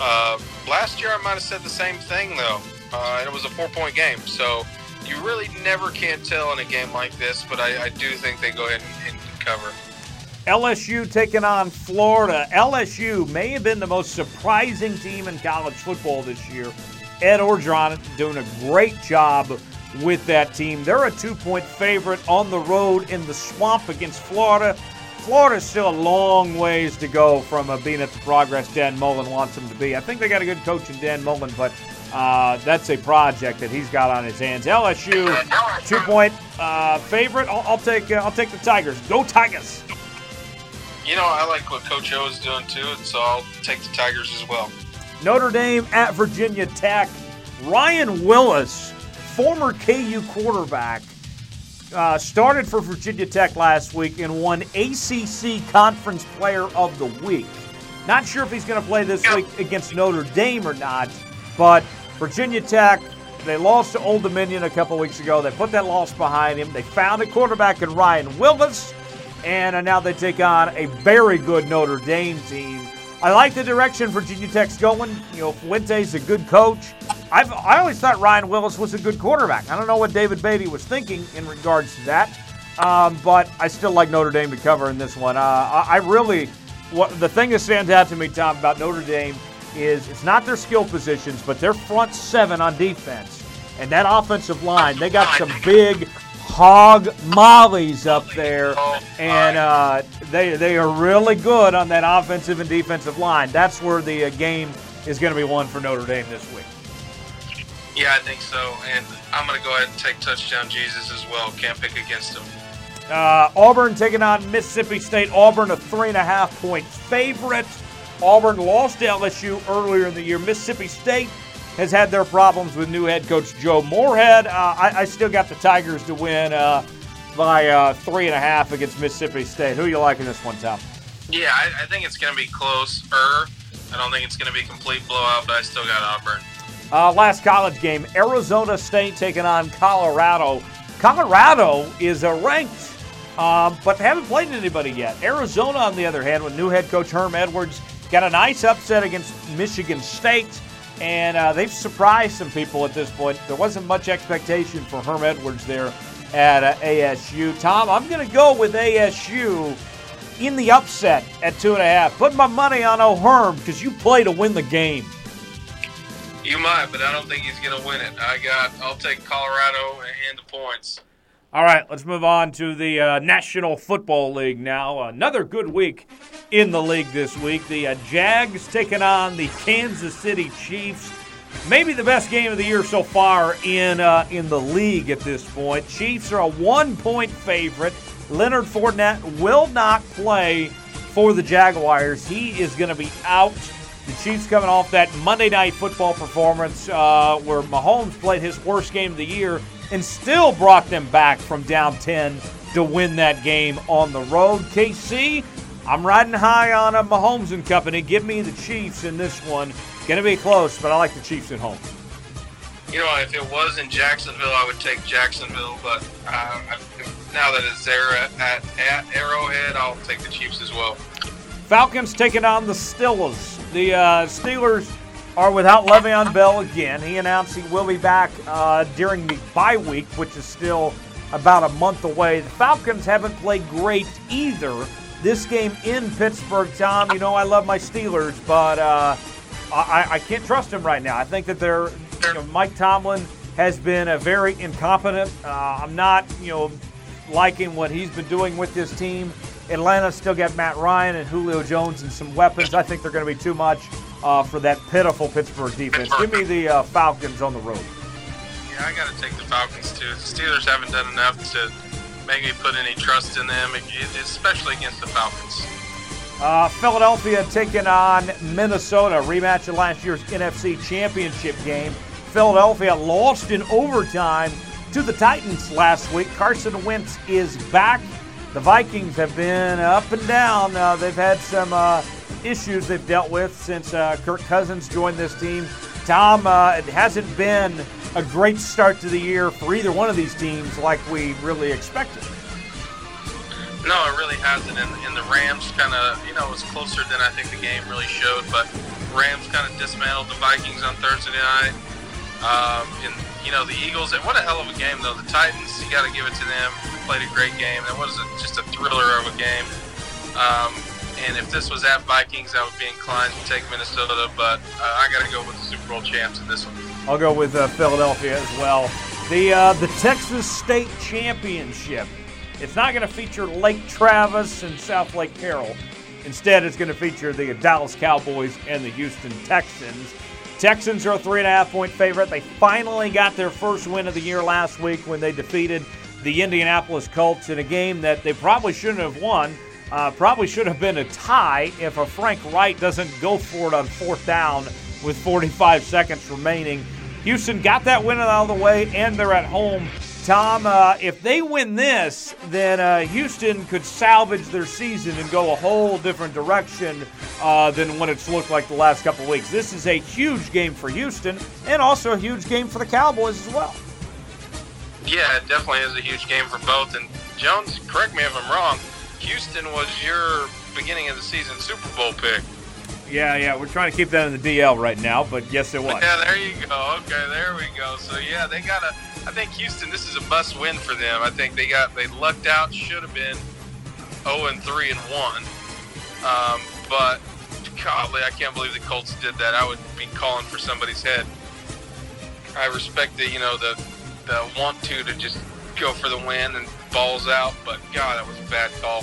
Uh, last year, I might have said the same thing, though, uh, and it was a four point game. So you really never can tell in a game like this, but I, I do think they go ahead and, and cover. LSU taking on Florida. LSU may have been the most surprising team in college football this year. Ed Orgeron doing a great job with that team. They're a two point favorite on the road in the swamp against Florida. Florida's still a long ways to go from uh, being at the progress Dan Mullen wants them to be. I think they got a good coach in Dan Mullen, but uh, that's a project that he's got on his hands. LSU, two point uh, favorite. I'll, I'll take uh, I'll take the Tigers. Go Tigers! You know I like what Coach O is doing too, so I'll take the Tigers as well. Notre Dame at Virginia Tech. Ryan Willis, former KU quarterback uh, started for Virginia Tech last week and won ACC Conference Player of the Week. Not sure if he's going to play this week against Notre Dame or not, but Virginia Tech, they lost to Old Dominion a couple weeks ago. They put that loss behind him. They found a quarterback in Ryan Willis, and now they take on a very good Notre Dame team. I like the direction Virginia Tech's going. You know, Fuente's is a good coach. I've, I always thought Ryan Willis was a good quarterback. I don't know what David Beaty was thinking in regards to that, um, but I still like Notre Dame to cover in this one. Uh, I, I really, what the thing that stands out to me, Tom, about Notre Dame is it's not their skill positions, but their front seven on defense and that offensive line. They got some big hog mollies up there, and uh, they they are really good on that offensive and defensive line. That's where the uh, game is going to be won for Notre Dame this week. Yeah, I think so. And I'm going to go ahead and take touchdown Jesus as well. Can't pick against him. Uh, Auburn taking on Mississippi State. Auburn, a three and a half point favorite. Auburn lost to LSU earlier in the year. Mississippi State has had their problems with new head coach Joe Moorhead. Uh, I, I, still got the Tigers to win uh, by uh, three and a half against Mississippi State. Who are you liking this one, Tom? Yeah, I, I think it's going to be close. Er, I don't think it's going to be complete blowout, but I still got Auburn. Uh, last college game, Arizona State taking on Colorado. Colorado is a ranked, um, but they haven't played anybody yet. Arizona, on the other hand, with new head coach Herm Edwards, got a nice upset against Michigan State, and uh, they've surprised some people at this point. There wasn't much expectation for Herm Edwards there at uh, ASU. Tom, I'm going to go with ASU in the upset at two and a half. Put my money on O'Herm because you play to win the game. You might, but I don't think he's going to win it. I got. I'll take Colorado and the points. All right, let's move on to the uh, National Football League now. Another good week in the league this week. The uh, Jags taking on the Kansas City Chiefs. Maybe the best game of the year so far in uh, in the league at this point. Chiefs are a one-point favorite. Leonard Fournette will not play for the Jaguars. He is going to be out. The Chiefs coming off that Monday Night Football performance uh, where Mahomes played his worst game of the year and still brought them back from down 10 to win that game on the road. KC, I'm riding high on a Mahomes and company. Give me the Chiefs in this one. Going to be close, but I like the Chiefs at home. You know, if it was in Jacksonville, I would take Jacksonville, but uh, now that it's there at, at, Arrowhead, I'll take the Chiefs as well. Falcons taking on the Steelers. The uh, Steelers are without Le'Veon Bell again. He announced he will be back uh, during the bye week, which is still about a month away. The Falcons haven't played great either. This game in Pittsburgh, Tom, you know I love my Steelers, but uh, I, I, can't trust them right now. I think that they're, you know, Mike Tomlin has been a very incompetent. Uh, I'm not, you know, liking what he's been doing with this team. Atlanta still got Matt Ryan and Julio Jones and some weapons. I think they're going to be too much uh, for that pitiful Pittsburgh defense. Give me the uh, Falcons on the road. Yeah, I got to take the Falcons too. The Steelers haven't done enough to make me put any trust in them, especially against the Falcons. Uh, Philadelphia taking on Minnesota, rematch of last year's NFC Championship game. Philadelphia lost in overtime to the Titans last week. Carson Wentz is back. The Vikings have been up and down. Uh, they've had some uh, issues they've dealt with since uh, Kirk Cousins joined this team. Tom, uh, it hasn't been a great start to the year for either one of these teams like we really expected. No, it really hasn't. And, and the Rams kind of, you know, was closer than I think the game really showed. But Rams kind of dismantled the Vikings on Thursday night. Um, and you know the Eagles. And what a hell of a game though. The Titans, you got to give it to them. Played a great game. That was a, just a thriller of a game. Um, and if this was at Vikings, I would be inclined to take Minnesota. But uh, I got to go with the Super Bowl champs in this one. I'll go with uh, Philadelphia as well. The uh, the Texas State Championship it's not going to feature Lake Travis and Southlake Carroll. Instead, it's going to feature the Dallas Cowboys and the Houston Texans. Texans are a three and a half point favorite. They finally got their first win of the year last week when they defeated the Indianapolis Colts in a game that they probably shouldn't have won. Uh, probably should have been a tie if a Frank Reich doesn't go for it on fourth down with 45 seconds remaining. Houston got that win out of the way, and they're at home Tom, uh, if they win this, then uh, Houston could salvage their season and go a whole different direction uh, than what it's looked like the last couple weeks. This is a huge game for Houston and also a huge game for the Cowboys as well. Yeah, it definitely is a huge game for both. And Jones, correct me if I'm wrong, Houston was your beginning of the season Super Bowl pick. Yeah, yeah, we're trying to keep that in the DL right now, but yes, it was. Yeah, there you go. Okay, there we go. So yeah, they got a I think Houston, this is a must win for them. I think they got they lucked out. Should have been 0 and 3 and 1. Um, but golly, I can't believe the Colts did that. I would be calling for somebody's head. I respect the you know the the want to to just go for the win and balls out, but God, that was a bad call.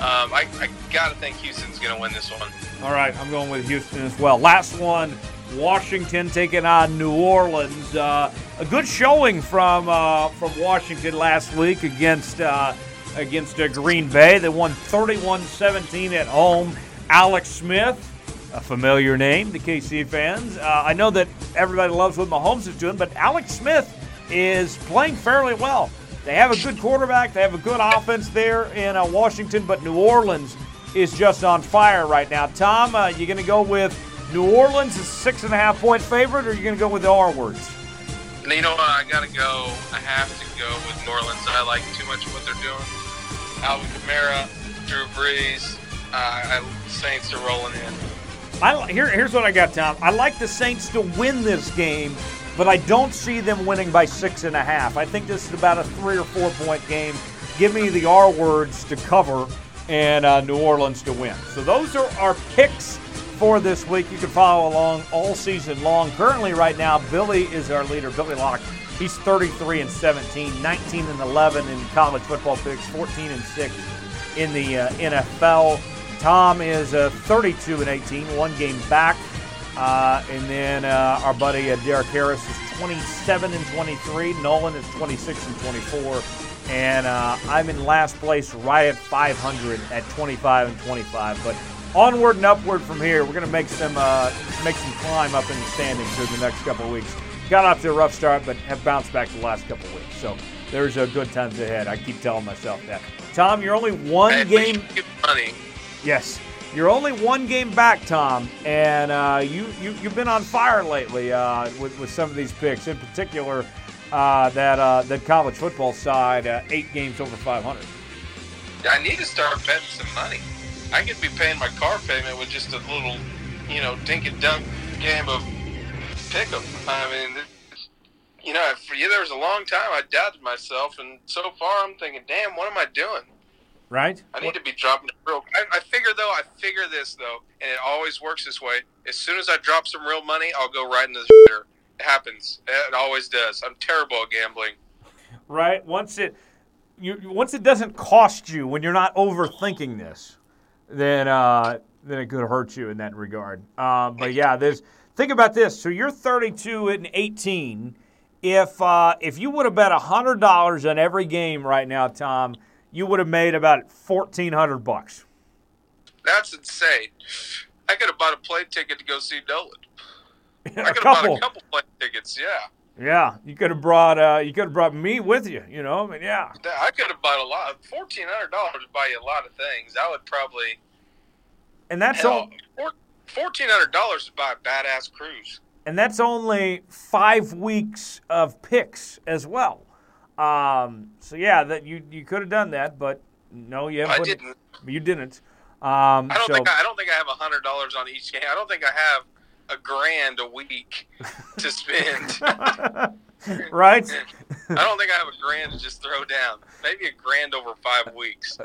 Um, I, I got to think Houston's going to win this one. All right, I'm going with Houston as well. Last one Washington taking on New Orleans. Uh, a good showing from uh, from Washington last week against uh, against uh, Green Bay. They won 31-17 at home. Alex Smith, a familiar name to KC fans. Uh, I know that everybody loves what Mahomes is doing, but Alex Smith is playing fairly well. They have a good quarterback. They have a good offense there in uh, Washington, but New Orleans is just on fire right now. Tom, uh, you going to go with New Orleans is six and a half point favorite, or are you going to go with the R words? You know what? I got to go. I have to go with New Orleans. I like too much what they're doing. Alvin Kamara, Drew Brees. Uh, I, Saints are rolling in. I here, here's what I got, Tom. I like the Saints to win this game, but I don't see them winning by six and a half. I think this is about a three or four point game. Give me the R words to cover and uh, New Orleans to win. So those are our picks for this week. You can follow along all season long. Currently, right now, Billy is our leader. Billy Locke. He's 33 and 17, 19 and 11 in college football picks, 14 and 6 in the uh, NFL. Tom is uh, 32 and 18, one game back. Uh, and then uh, our buddy uh, Derek Harris is 27 and 23. Nolan is 26 and 24. And uh, I'm in last place right at 500 at 25 and 25. But onward and upward from here. We're going to make some uh, make some climb up in the standings in the next couple of weeks. Got off to a rough start, but have bounced back the last couple of weeks. So there's a good times ahead. I keep telling myself that. Tom, you're only one Hey, game. money. Yes, you're only one game back, Tom, and uh, you, you you've been on fire lately uh, with with some of these picks, in particular uh, that uh, that college football side, uh, eight games over 500. I need to start betting some money. I could be paying my car payment with just a little, you know, dink and dunk game of pick 'em. I mean, you know, for you, there was a long time I doubted myself, and so far I'm thinking, damn, what am I doing? Right? I need to be dropping real. I, I figure though, I figure this though, and it always works this way. As soon as I drop some real money, I'll go right into the shitter. It happens. It always does. I'm terrible at gambling. Right. Once it you once it doesn't cost you when you're not overthinking this, then uh, then it could hurt you in that regard. Um, but yeah, there's think about this. So you're 32 and 18. If uh, if you would have bet hundred dollars on every game right now, Tom, you would have made about fourteen hundred bucks. That's insane. I could have bought a plane ticket to go see Nolan. I a could have couple. bought a couple plane tickets. Yeah, Yeah, you could have brought uh, you could have brought me with you. You know, I mean, yeah. I could have bought a lot. Fourteen hundred dollars would buy you a lot of things. I would probably. And that's all. Hell, fourteen hundred dollars to buy a badass cruise. and that's only five weeks of picks as well. Um, so yeah, that you you could have done that, but no, you haven't I didn't. You didn't. Um, I don't so, think I, I don't think I have a hundred dollars on each game. I don't think I have a grand a week to spend. right? I don't think I have a grand to just throw down. Maybe a grand over five weeks.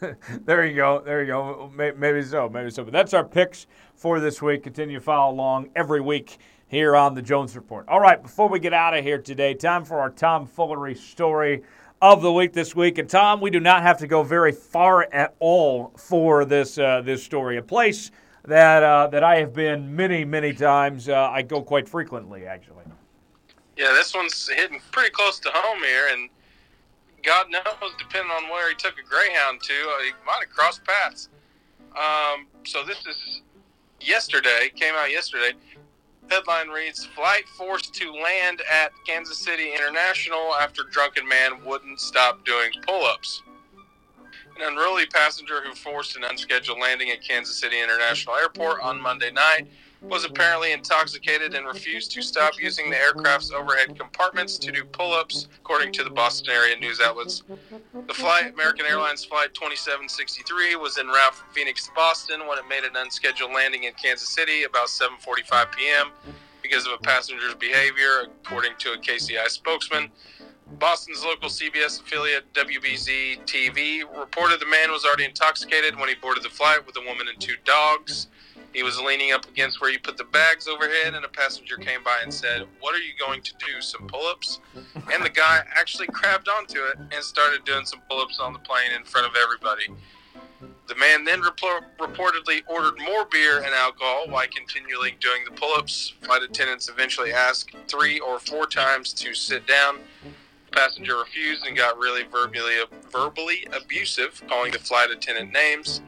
there you go. There you go. Maybe so. Maybe so. But that's our picks for this week. Continue to follow along every week here on the Jones Report. All right, before we get out of here today, time for our Tom Foolery story of the week this week. And Tom, we do not have to go very far at all for this uh, this story. A place that uh, that I have been many many times. Uh, I go quite frequently, actually. Yeah, this one's hitting pretty close to home here, and God knows, depending on where he took a Greyhound to, uh, he might have crossed paths. Um, so this is yesterday, came out yesterday. Headline reads: Flight forced to land at Kansas City International after drunken man wouldn't stop doing pull-ups. An unruly passenger who forced an unscheduled landing at Kansas City International Airport on Monday night was apparently intoxicated and refused to stop using the aircraft's overhead compartments to do pull-ups, according to the Boston area news outlets. The flight, American Airlines Flight 2763, was en route from Phoenix to Boston when it made an unscheduled landing in Kansas City about 7:45 p.m. because of a passenger's behavior, according to a KCI spokesman. Boston's local CBS affiliate WBZ TV reported the man was already intoxicated when he boarded the flight with a woman and two dogs. He was leaning up against where you put the bags overhead, and a passenger came by and said, What are you going to do? Some pull ups? And the guy actually grabbed onto it and started doing some pull ups on the plane in front of everybody. The man then reportedly ordered more beer and alcohol while continually doing the pull ups. Flight attendants eventually asked three or four times to sit down. The passenger refused and got really verbally, verbally abusive, calling the flight attendant names.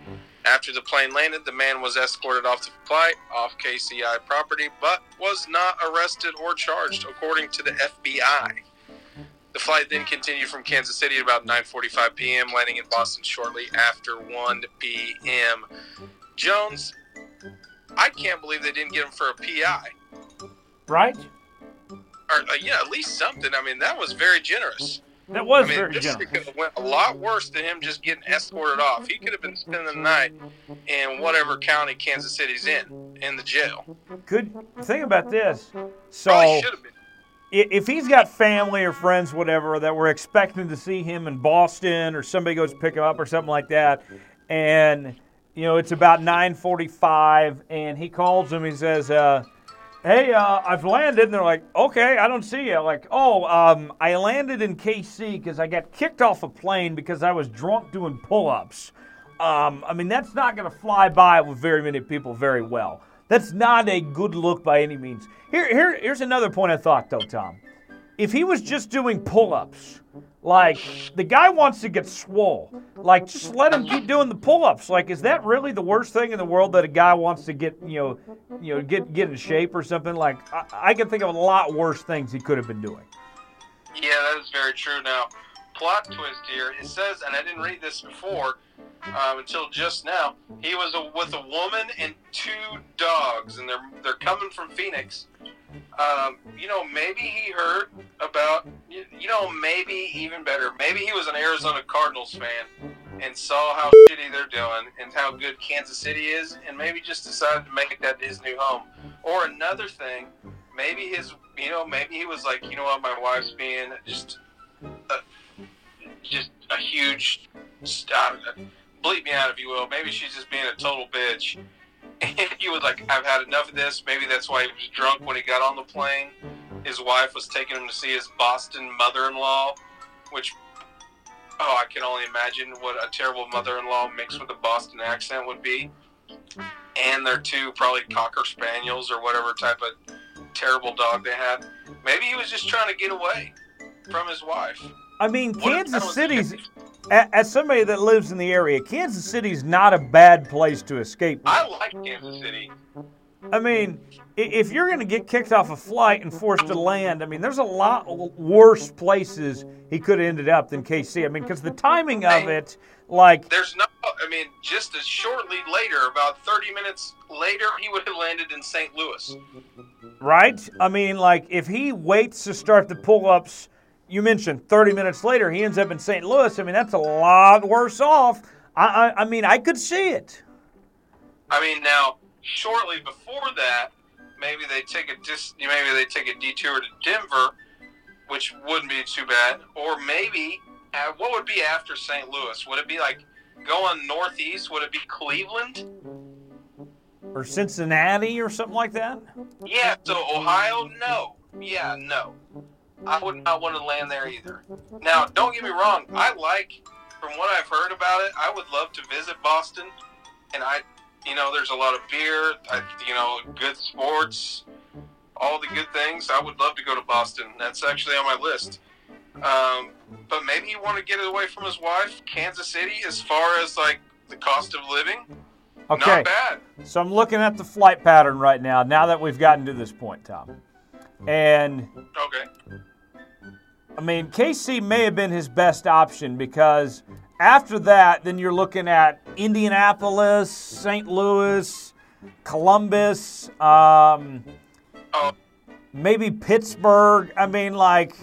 After the plane landed, the man was escorted off the flight, off KCI property, but was not arrested or charged, according to the FBI. The flight then continued from Kansas City at about 9:45 p.m., landing in Boston shortly after 1 p.m. Jones, I can't believe they didn't get him for a PI. Right? Or uh, yeah, at least something. I mean, that was very generous. That was I mean, very this generous. could have went a lot worse than him just getting escorted off. He could have been spending the night in whatever county Kansas City's in, in the jail. Good thing about this. So Probably should have been. if he's got family or friends, whatever, that were expecting to see him in Boston, or somebody goes pick him up, or something like that, and you know it's about 9:45, and he calls him, he says, uh, "Hey, uh, I've landed," and they're like, "Okay, I don't see you." Like, "Oh, um, I landed in KC because I got kicked off a plane because I was drunk doing pull-ups." Um, I mean, that's not going to fly by with very many people very well. That's not a good look by any means. Here, here, here's another point of thought, though, Tom. If he was just doing pull-ups, like the guy wants to get swole, like just let him keep doing the pull-ups. Like, is that really the worst thing in the world that a guy wants to get, you know, you know, get get in shape or something? Like, I, I can think of a lot worse things he could have been doing. Yeah, that is very true. Now, plot twist here. It says, and I didn't read this before um, until just now. He was a, with a woman and two dogs, and they're they're coming from Phoenix. Um, you know, maybe he heard about. You, know, maybe even better. Maybe he was an Arizona Cardinals fan and saw how shitty they're doing and how good Kansas City is, and maybe just decided to make that his new home. Or another thing, maybe his, you know, maybe he was like, you know what, my wife's being just, a, just a huge, uh, bleep me out if you will. Maybe she's just being a total bitch. And he was like, I've had enough of this. Maybe that's why he was drunk when he got on the plane. His wife was taking him to see his Boston mother-in-law, which, oh, I can only imagine what a terrible mother-in-law mixed with a Boston accent would be. And their two probably cocker spaniels or whatever type of terrible dog they had. Maybe he was just trying to get away from his wife. I mean, What Kansas City's, as somebody that lives in the area, Kansas City's not a bad place to escape. I like Kansas City. I mean, if you're going to get kicked off a flight and forced to land, I mean, there's a lot worse places he could have ended up than KC. I mean, because the timing of it, like, There's no, I mean, just as shortly later, about 30 minutes later, he would have landed in St. Louis. right? I mean, like, if he waits to start the pull ups, you mentioned 30 minutes later, he ends up in St. Louis. I mean, that's a lot worse off. I, I, I mean, I could see it. I mean, now shortly before that, maybe they take a dis, maybe they take a detour to Denver, which wouldn't be too bad. Or maybe uh, what would be after St. Louis? Would it be like going northeast? Would it be Cleveland? Or Cincinnati or something like that. Yeah. So Ohio? No. Yeah, no. I would not want to land there either. Now, don't get me wrong. I like, from what I've heard about it, I would love to visit Boston, and I, you know, there's a lot of beer, I, you know, good sports, all the good things. I would love to go to Boston. That's actually on my list. Um, but maybe you want to get it away from his wife. Kansas City, as far as like the cost of living, Okay. not bad. So I'm looking at the flight pattern right now, now that we've gotten to this point, Tom. And Okay. I mean, KC may have been his best option because after that, then you're looking at Indianapolis, St. Louis, Columbus, um, maybe Pittsburgh. I mean, like,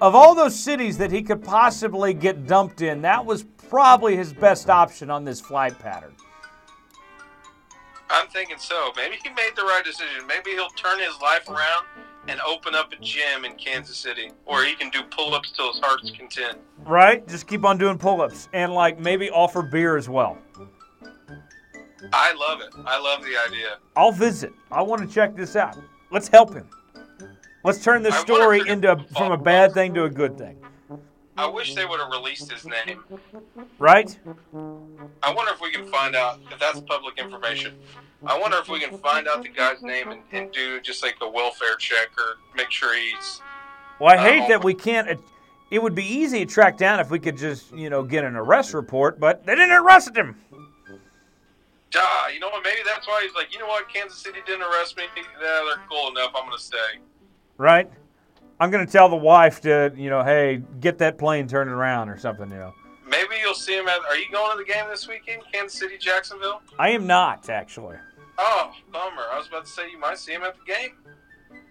of all those cities that he could possibly get dumped in, that was probably his best option on this flight pattern. I'm thinking so. Maybe he made the right decision. Maybe he'll turn his life around and open up a gym in Kansas City where he can do pull ups till his heart's content. Right? Just keep on doing pull ups and, like, maybe offer beer as well. I love it. I love the idea. I'll visit. I want to check this out. Let's help him. Let's turn this I story into from a bad thing to a good thing. I wish they would have released his name. Right? I wonder if we can find out if that's public information. I wonder if we can find out the guy's name and, and do just like a welfare check or make sure he's. Well, I Uh, hate that we can't. It would be easy to track down if we could just, you know, get an arrest report, but they didn't arrest him. Ah, you know what? Maybe that's why he's like, you know what? Kansas City didn't arrest me. Yeah, they're cool enough. I'm gonna stay. Right? I'm going to tell the wife to, you know, hey, get that plane turned around or something, you know. Maybe you'll see him at. Are you going to the game this weekend? Kansas City, Jacksonville. I am not, actually. Oh, bummer. I was about to say you might see him at the game.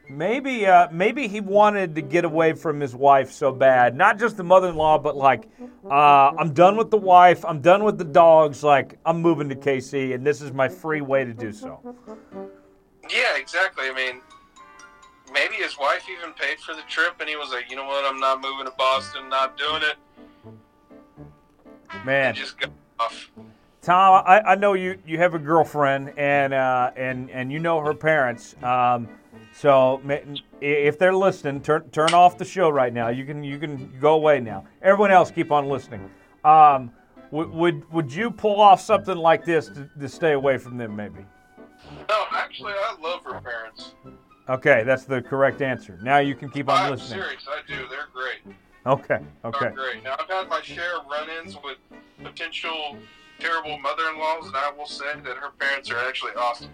Maybe, uh, maybe he wanted to get away from his wife so bad. Not just the mother-in-law, but like, uh, I'm done with the wife. I'm done with the dogs. Like, I'm moving to KC, and this is my free way to do so. Yeah, exactly. I mean, maybe his wife even paid for the trip, and he was like, you know what? I'm not moving to Boston. Not doing it. Man, And just got off. Tom, I, I know you, you have a girlfriend, and uh, and and you know her parents. Um, so if they're listening, turn turn off the show right now. You can you can go away now. Everyone else, keep on listening. Um, would, would would you pull off something like this to, to stay away from them? Maybe. No, actually, I love her parents. Okay, that's the correct answer. Now you can keep on I'm listening. serious. I do. They're great. Okay, Okay. They're great. Now, I've had my share of run-ins with potential terrible mother-in-laws, and I will say that her parents are actually awesome.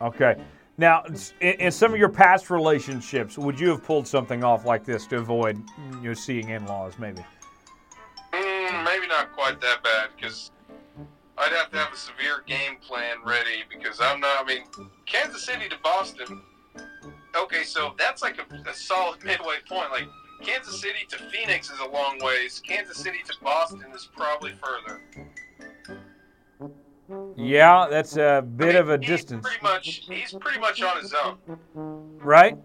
Okay. Now, in, in some of your past relationships, would you have pulled something off like this to avoid you know, seeing in-laws? Maybe. Mm, maybe not quite that bad because I'd have to have a severe game plan ready because I'm not. I mean, Kansas City to Boston. Okay, so that's like a, a solid midway point. Like Kansas City to Phoenix is a long ways. Kansas City to Boston is probably further. Yeah, that's a bit mean, of a he's distance, Pretty much, he's pretty much on his own. right?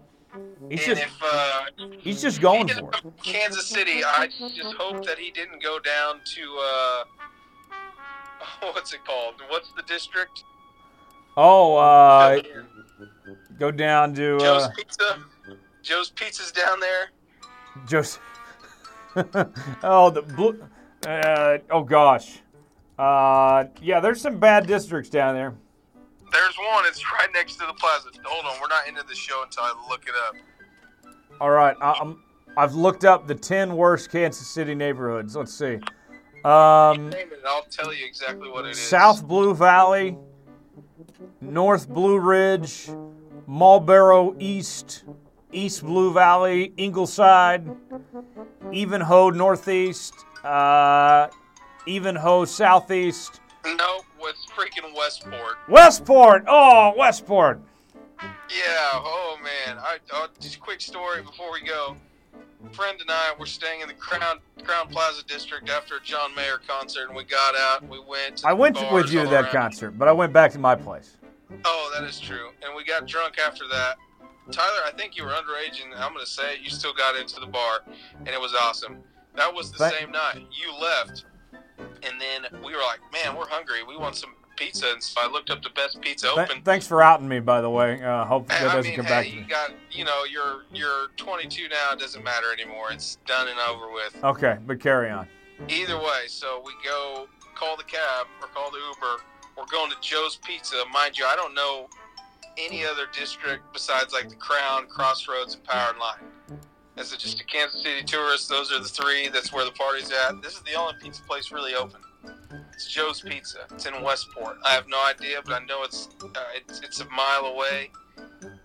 He's and just if uh, he's just going he for it. Kansas City, I just hope that he didn't go down to uh, what's it called? What's the district? Oh, uh, go down to Joe's uh, Pizza. Joe's Pizza's down there. Joseph. oh, the blue. Uh, oh gosh. Uh, yeah, there's some bad districts down there. There's one. It's right next to the plaza. Hold on, we're not into the show until I look it up. All right, I, I'm. I've looked up the ten worst Kansas City neighborhoods. Let's see. Um, Name it, I'll tell you exactly what it is. South Blue Valley, North Blue Ridge, Marlboro East, East Blue Valley, Ingleside, Ivanhoe Northeast, uh, Ivanhoe Southeast, No, it's freaking Westport. Westport. Oh, Westport. Yeah. Oh man. I oh, just a quick story before we go. Friend and I were staying in the Crown Crown Plaza district after a John Mayer concert, and we got out. We went. I went with you to that around. concert, but I went back to my place. Oh, that is true. And we got drunk after that. Tyler, I think you were underage, and I'm going to say it, you still got into the bar, and it was awesome. That was the Thank- same night. You left, and then we were like, man, we're hungry. We want some pizza. And so I looked up the best pizza Th- open. thanks for outing me, by the way. Uh, hope that I doesn't mean, come hey, back to you me. got, you know, you're you're 22 now. It doesn't matter anymore. It's done and over with. Okay, but carry on. Either way, so we go call the cab or call the Uber. We're going to Joe's Pizza. Mind you, I don't know any other district besides like the Crown, Crossroads, and Power and Line. As a, just a Kansas City tourist, those are the three. That's where the party's at. This is the only pizza place really open. It's Joe's Pizza. It's in Westport. I have no idea, but I know it's uh, it's, it's a mile away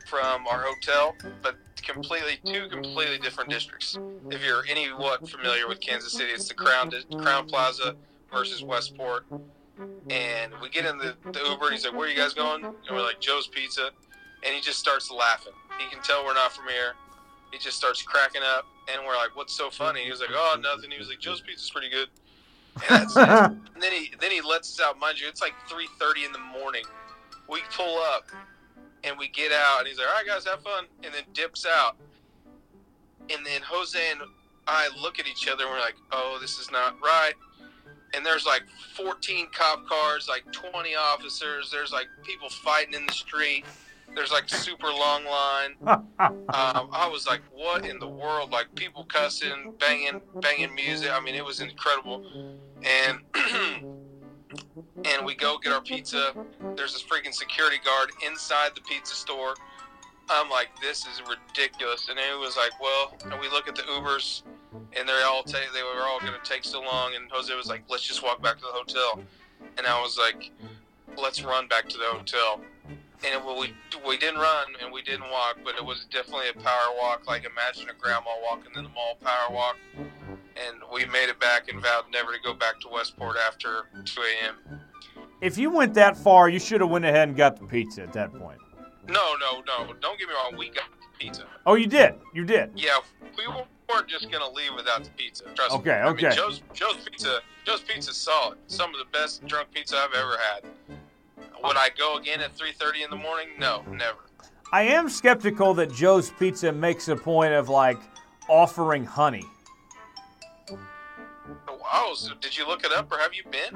from our hotel, but completely two completely different districts. If you're any what familiar with Kansas City, it's the Crown Crown Plaza versus Westport. And we get in the, the Uber, and he's like, "Where are you guys going?" And we're like, "Joe's Pizza," and he just starts laughing. He can tell we're not from here. He just starts cracking up, and we're like, "What's so funny?" He was like, "Oh, nothing." He was like, "Joe's Pizza's pretty good." And that's. And then he then he lets us out. Mind you, it's like three thirty in the morning. We pull up and we get out, and he's like, "All right, guys, have fun," and then dips out. And then Jose and I look at each other, and we're like, "Oh, this is not right." And there's like 14 cop cars, like 20 officers. There's like people fighting in the street. There's like super long line. Um, I was like, "What in the world?" Like people cussing, banging, banging music. I mean, it was incredible. And and we go get our pizza. There's this freaking security guard inside the pizza store. I'm like, "This is ridiculous." And it was like, "Well," and we look at the Ubers, and they're all take they were all going to take so long. And Jose was like, "Let's just walk back to the hotel." And I was like, "Let's run back to the hotel." And we we didn't run and we didn't walk, but it was definitely a power walk. Like imagine a grandma walking in the mall power walk, and we made it back and vowed never to go back to Westport after 2 a.m. if you went that far, you should have went ahead and got the pizza at that point. No, no, no. Don't get me wrong. We got the pizza. Oh, you did. You did. Yeah, we weren't just gonna leave without the pizza. Trust Okay, me. Okay. okay. Joe's Joe's pizza. Joe's pizza solid. Some of the best drunk pizza I've ever had. Would I go again at 3:30 in the morning? No, never. I am skeptical that Joe's Pizza makes a point of like offering honey. Wow! so did you look it up or have you been?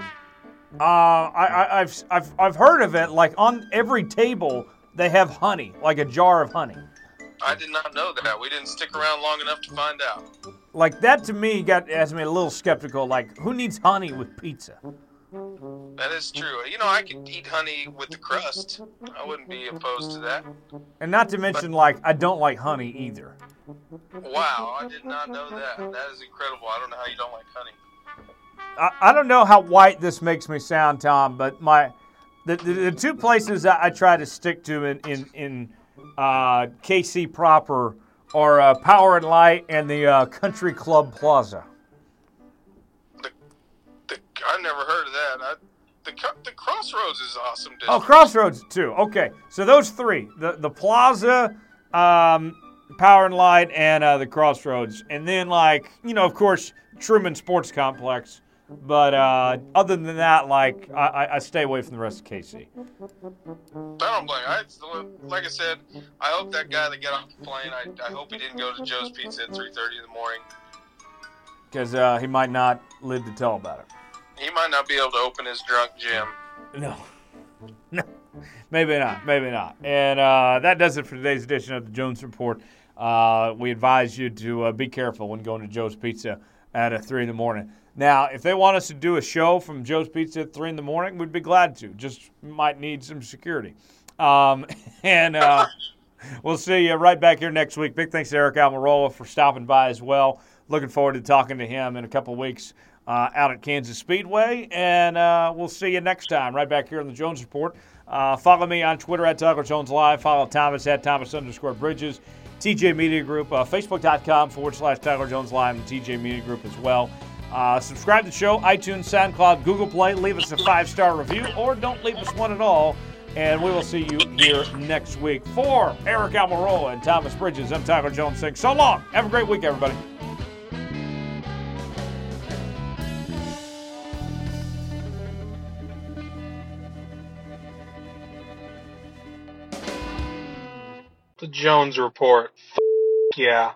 Uh, I, I, I've, I've, I've heard of it. Like on every table, they have honey, like a jar of honey. I did not know that. We didn't stick around long enough to find out. Like that to me got has me a little skeptical. Like who needs honey with pizza? That is true. You know, I could eat honey with the crust. I wouldn't be opposed to that. And not to mention, like I don't like honey either. Wow, I did not know that. That is incredible. I don't know how you don't like honey. I, I don't know how white this makes me sound, Tom, but my the, the, the two places that I try to stick to in in, in uh, KC proper are uh, Power and Light and the uh, Country Club Plaza. The, the, I never heard of that. I, the the Crossroads is awesome. Oh. Crossroads too. Okay, so those three: the the Plaza, um, Power and Light, and uh, the Crossroads, and then like you know, of course, Truman Sports Complex. But uh, other than that, like I, I- stay away from the rest of KC. I don't blame. I like I said. I hope that guy that got off the plane. I, I hope he didn't go to Joe's Pizza at 3:30 in the morning. because uh, he might not live to tell about it. He might not be able to open his drunk gym. No, no, maybe not, maybe not. And uh, that does it for today's edition of the Jones Report. Uh, we advise you to uh, be careful when going to Joe's Pizza at uh, three in the morning. Now, if they want us to do a show from Joe's Pizza at three in the morning, we'd be glad to. Just might need some security. Um, and uh, we'll see you right back here next week. Big thanks to Aric Almirola for stopping by as well. Looking forward to talking to him in a couple weeks uh, out at Kansas Speedway. And uh, we'll see you next time right back here on the Jones Report. Uh, follow me on Twitter at Tyler Jones Live. Follow Thomas at Thomas underscore Bridges. TJ Media Group, uh, Facebook.com forward slash Tyler Jones Live and TJ Media Group as well. Uh, subscribe to the show, iTunes, SoundCloud, Google Play. Leave us a five star review or don't leave us one at all. And we will see you here next week. For Aric Almirola and Thomas Bridges, I'm Tyler Jones saying so long. Have a great week, everybody. The Jones Report. F- yeah.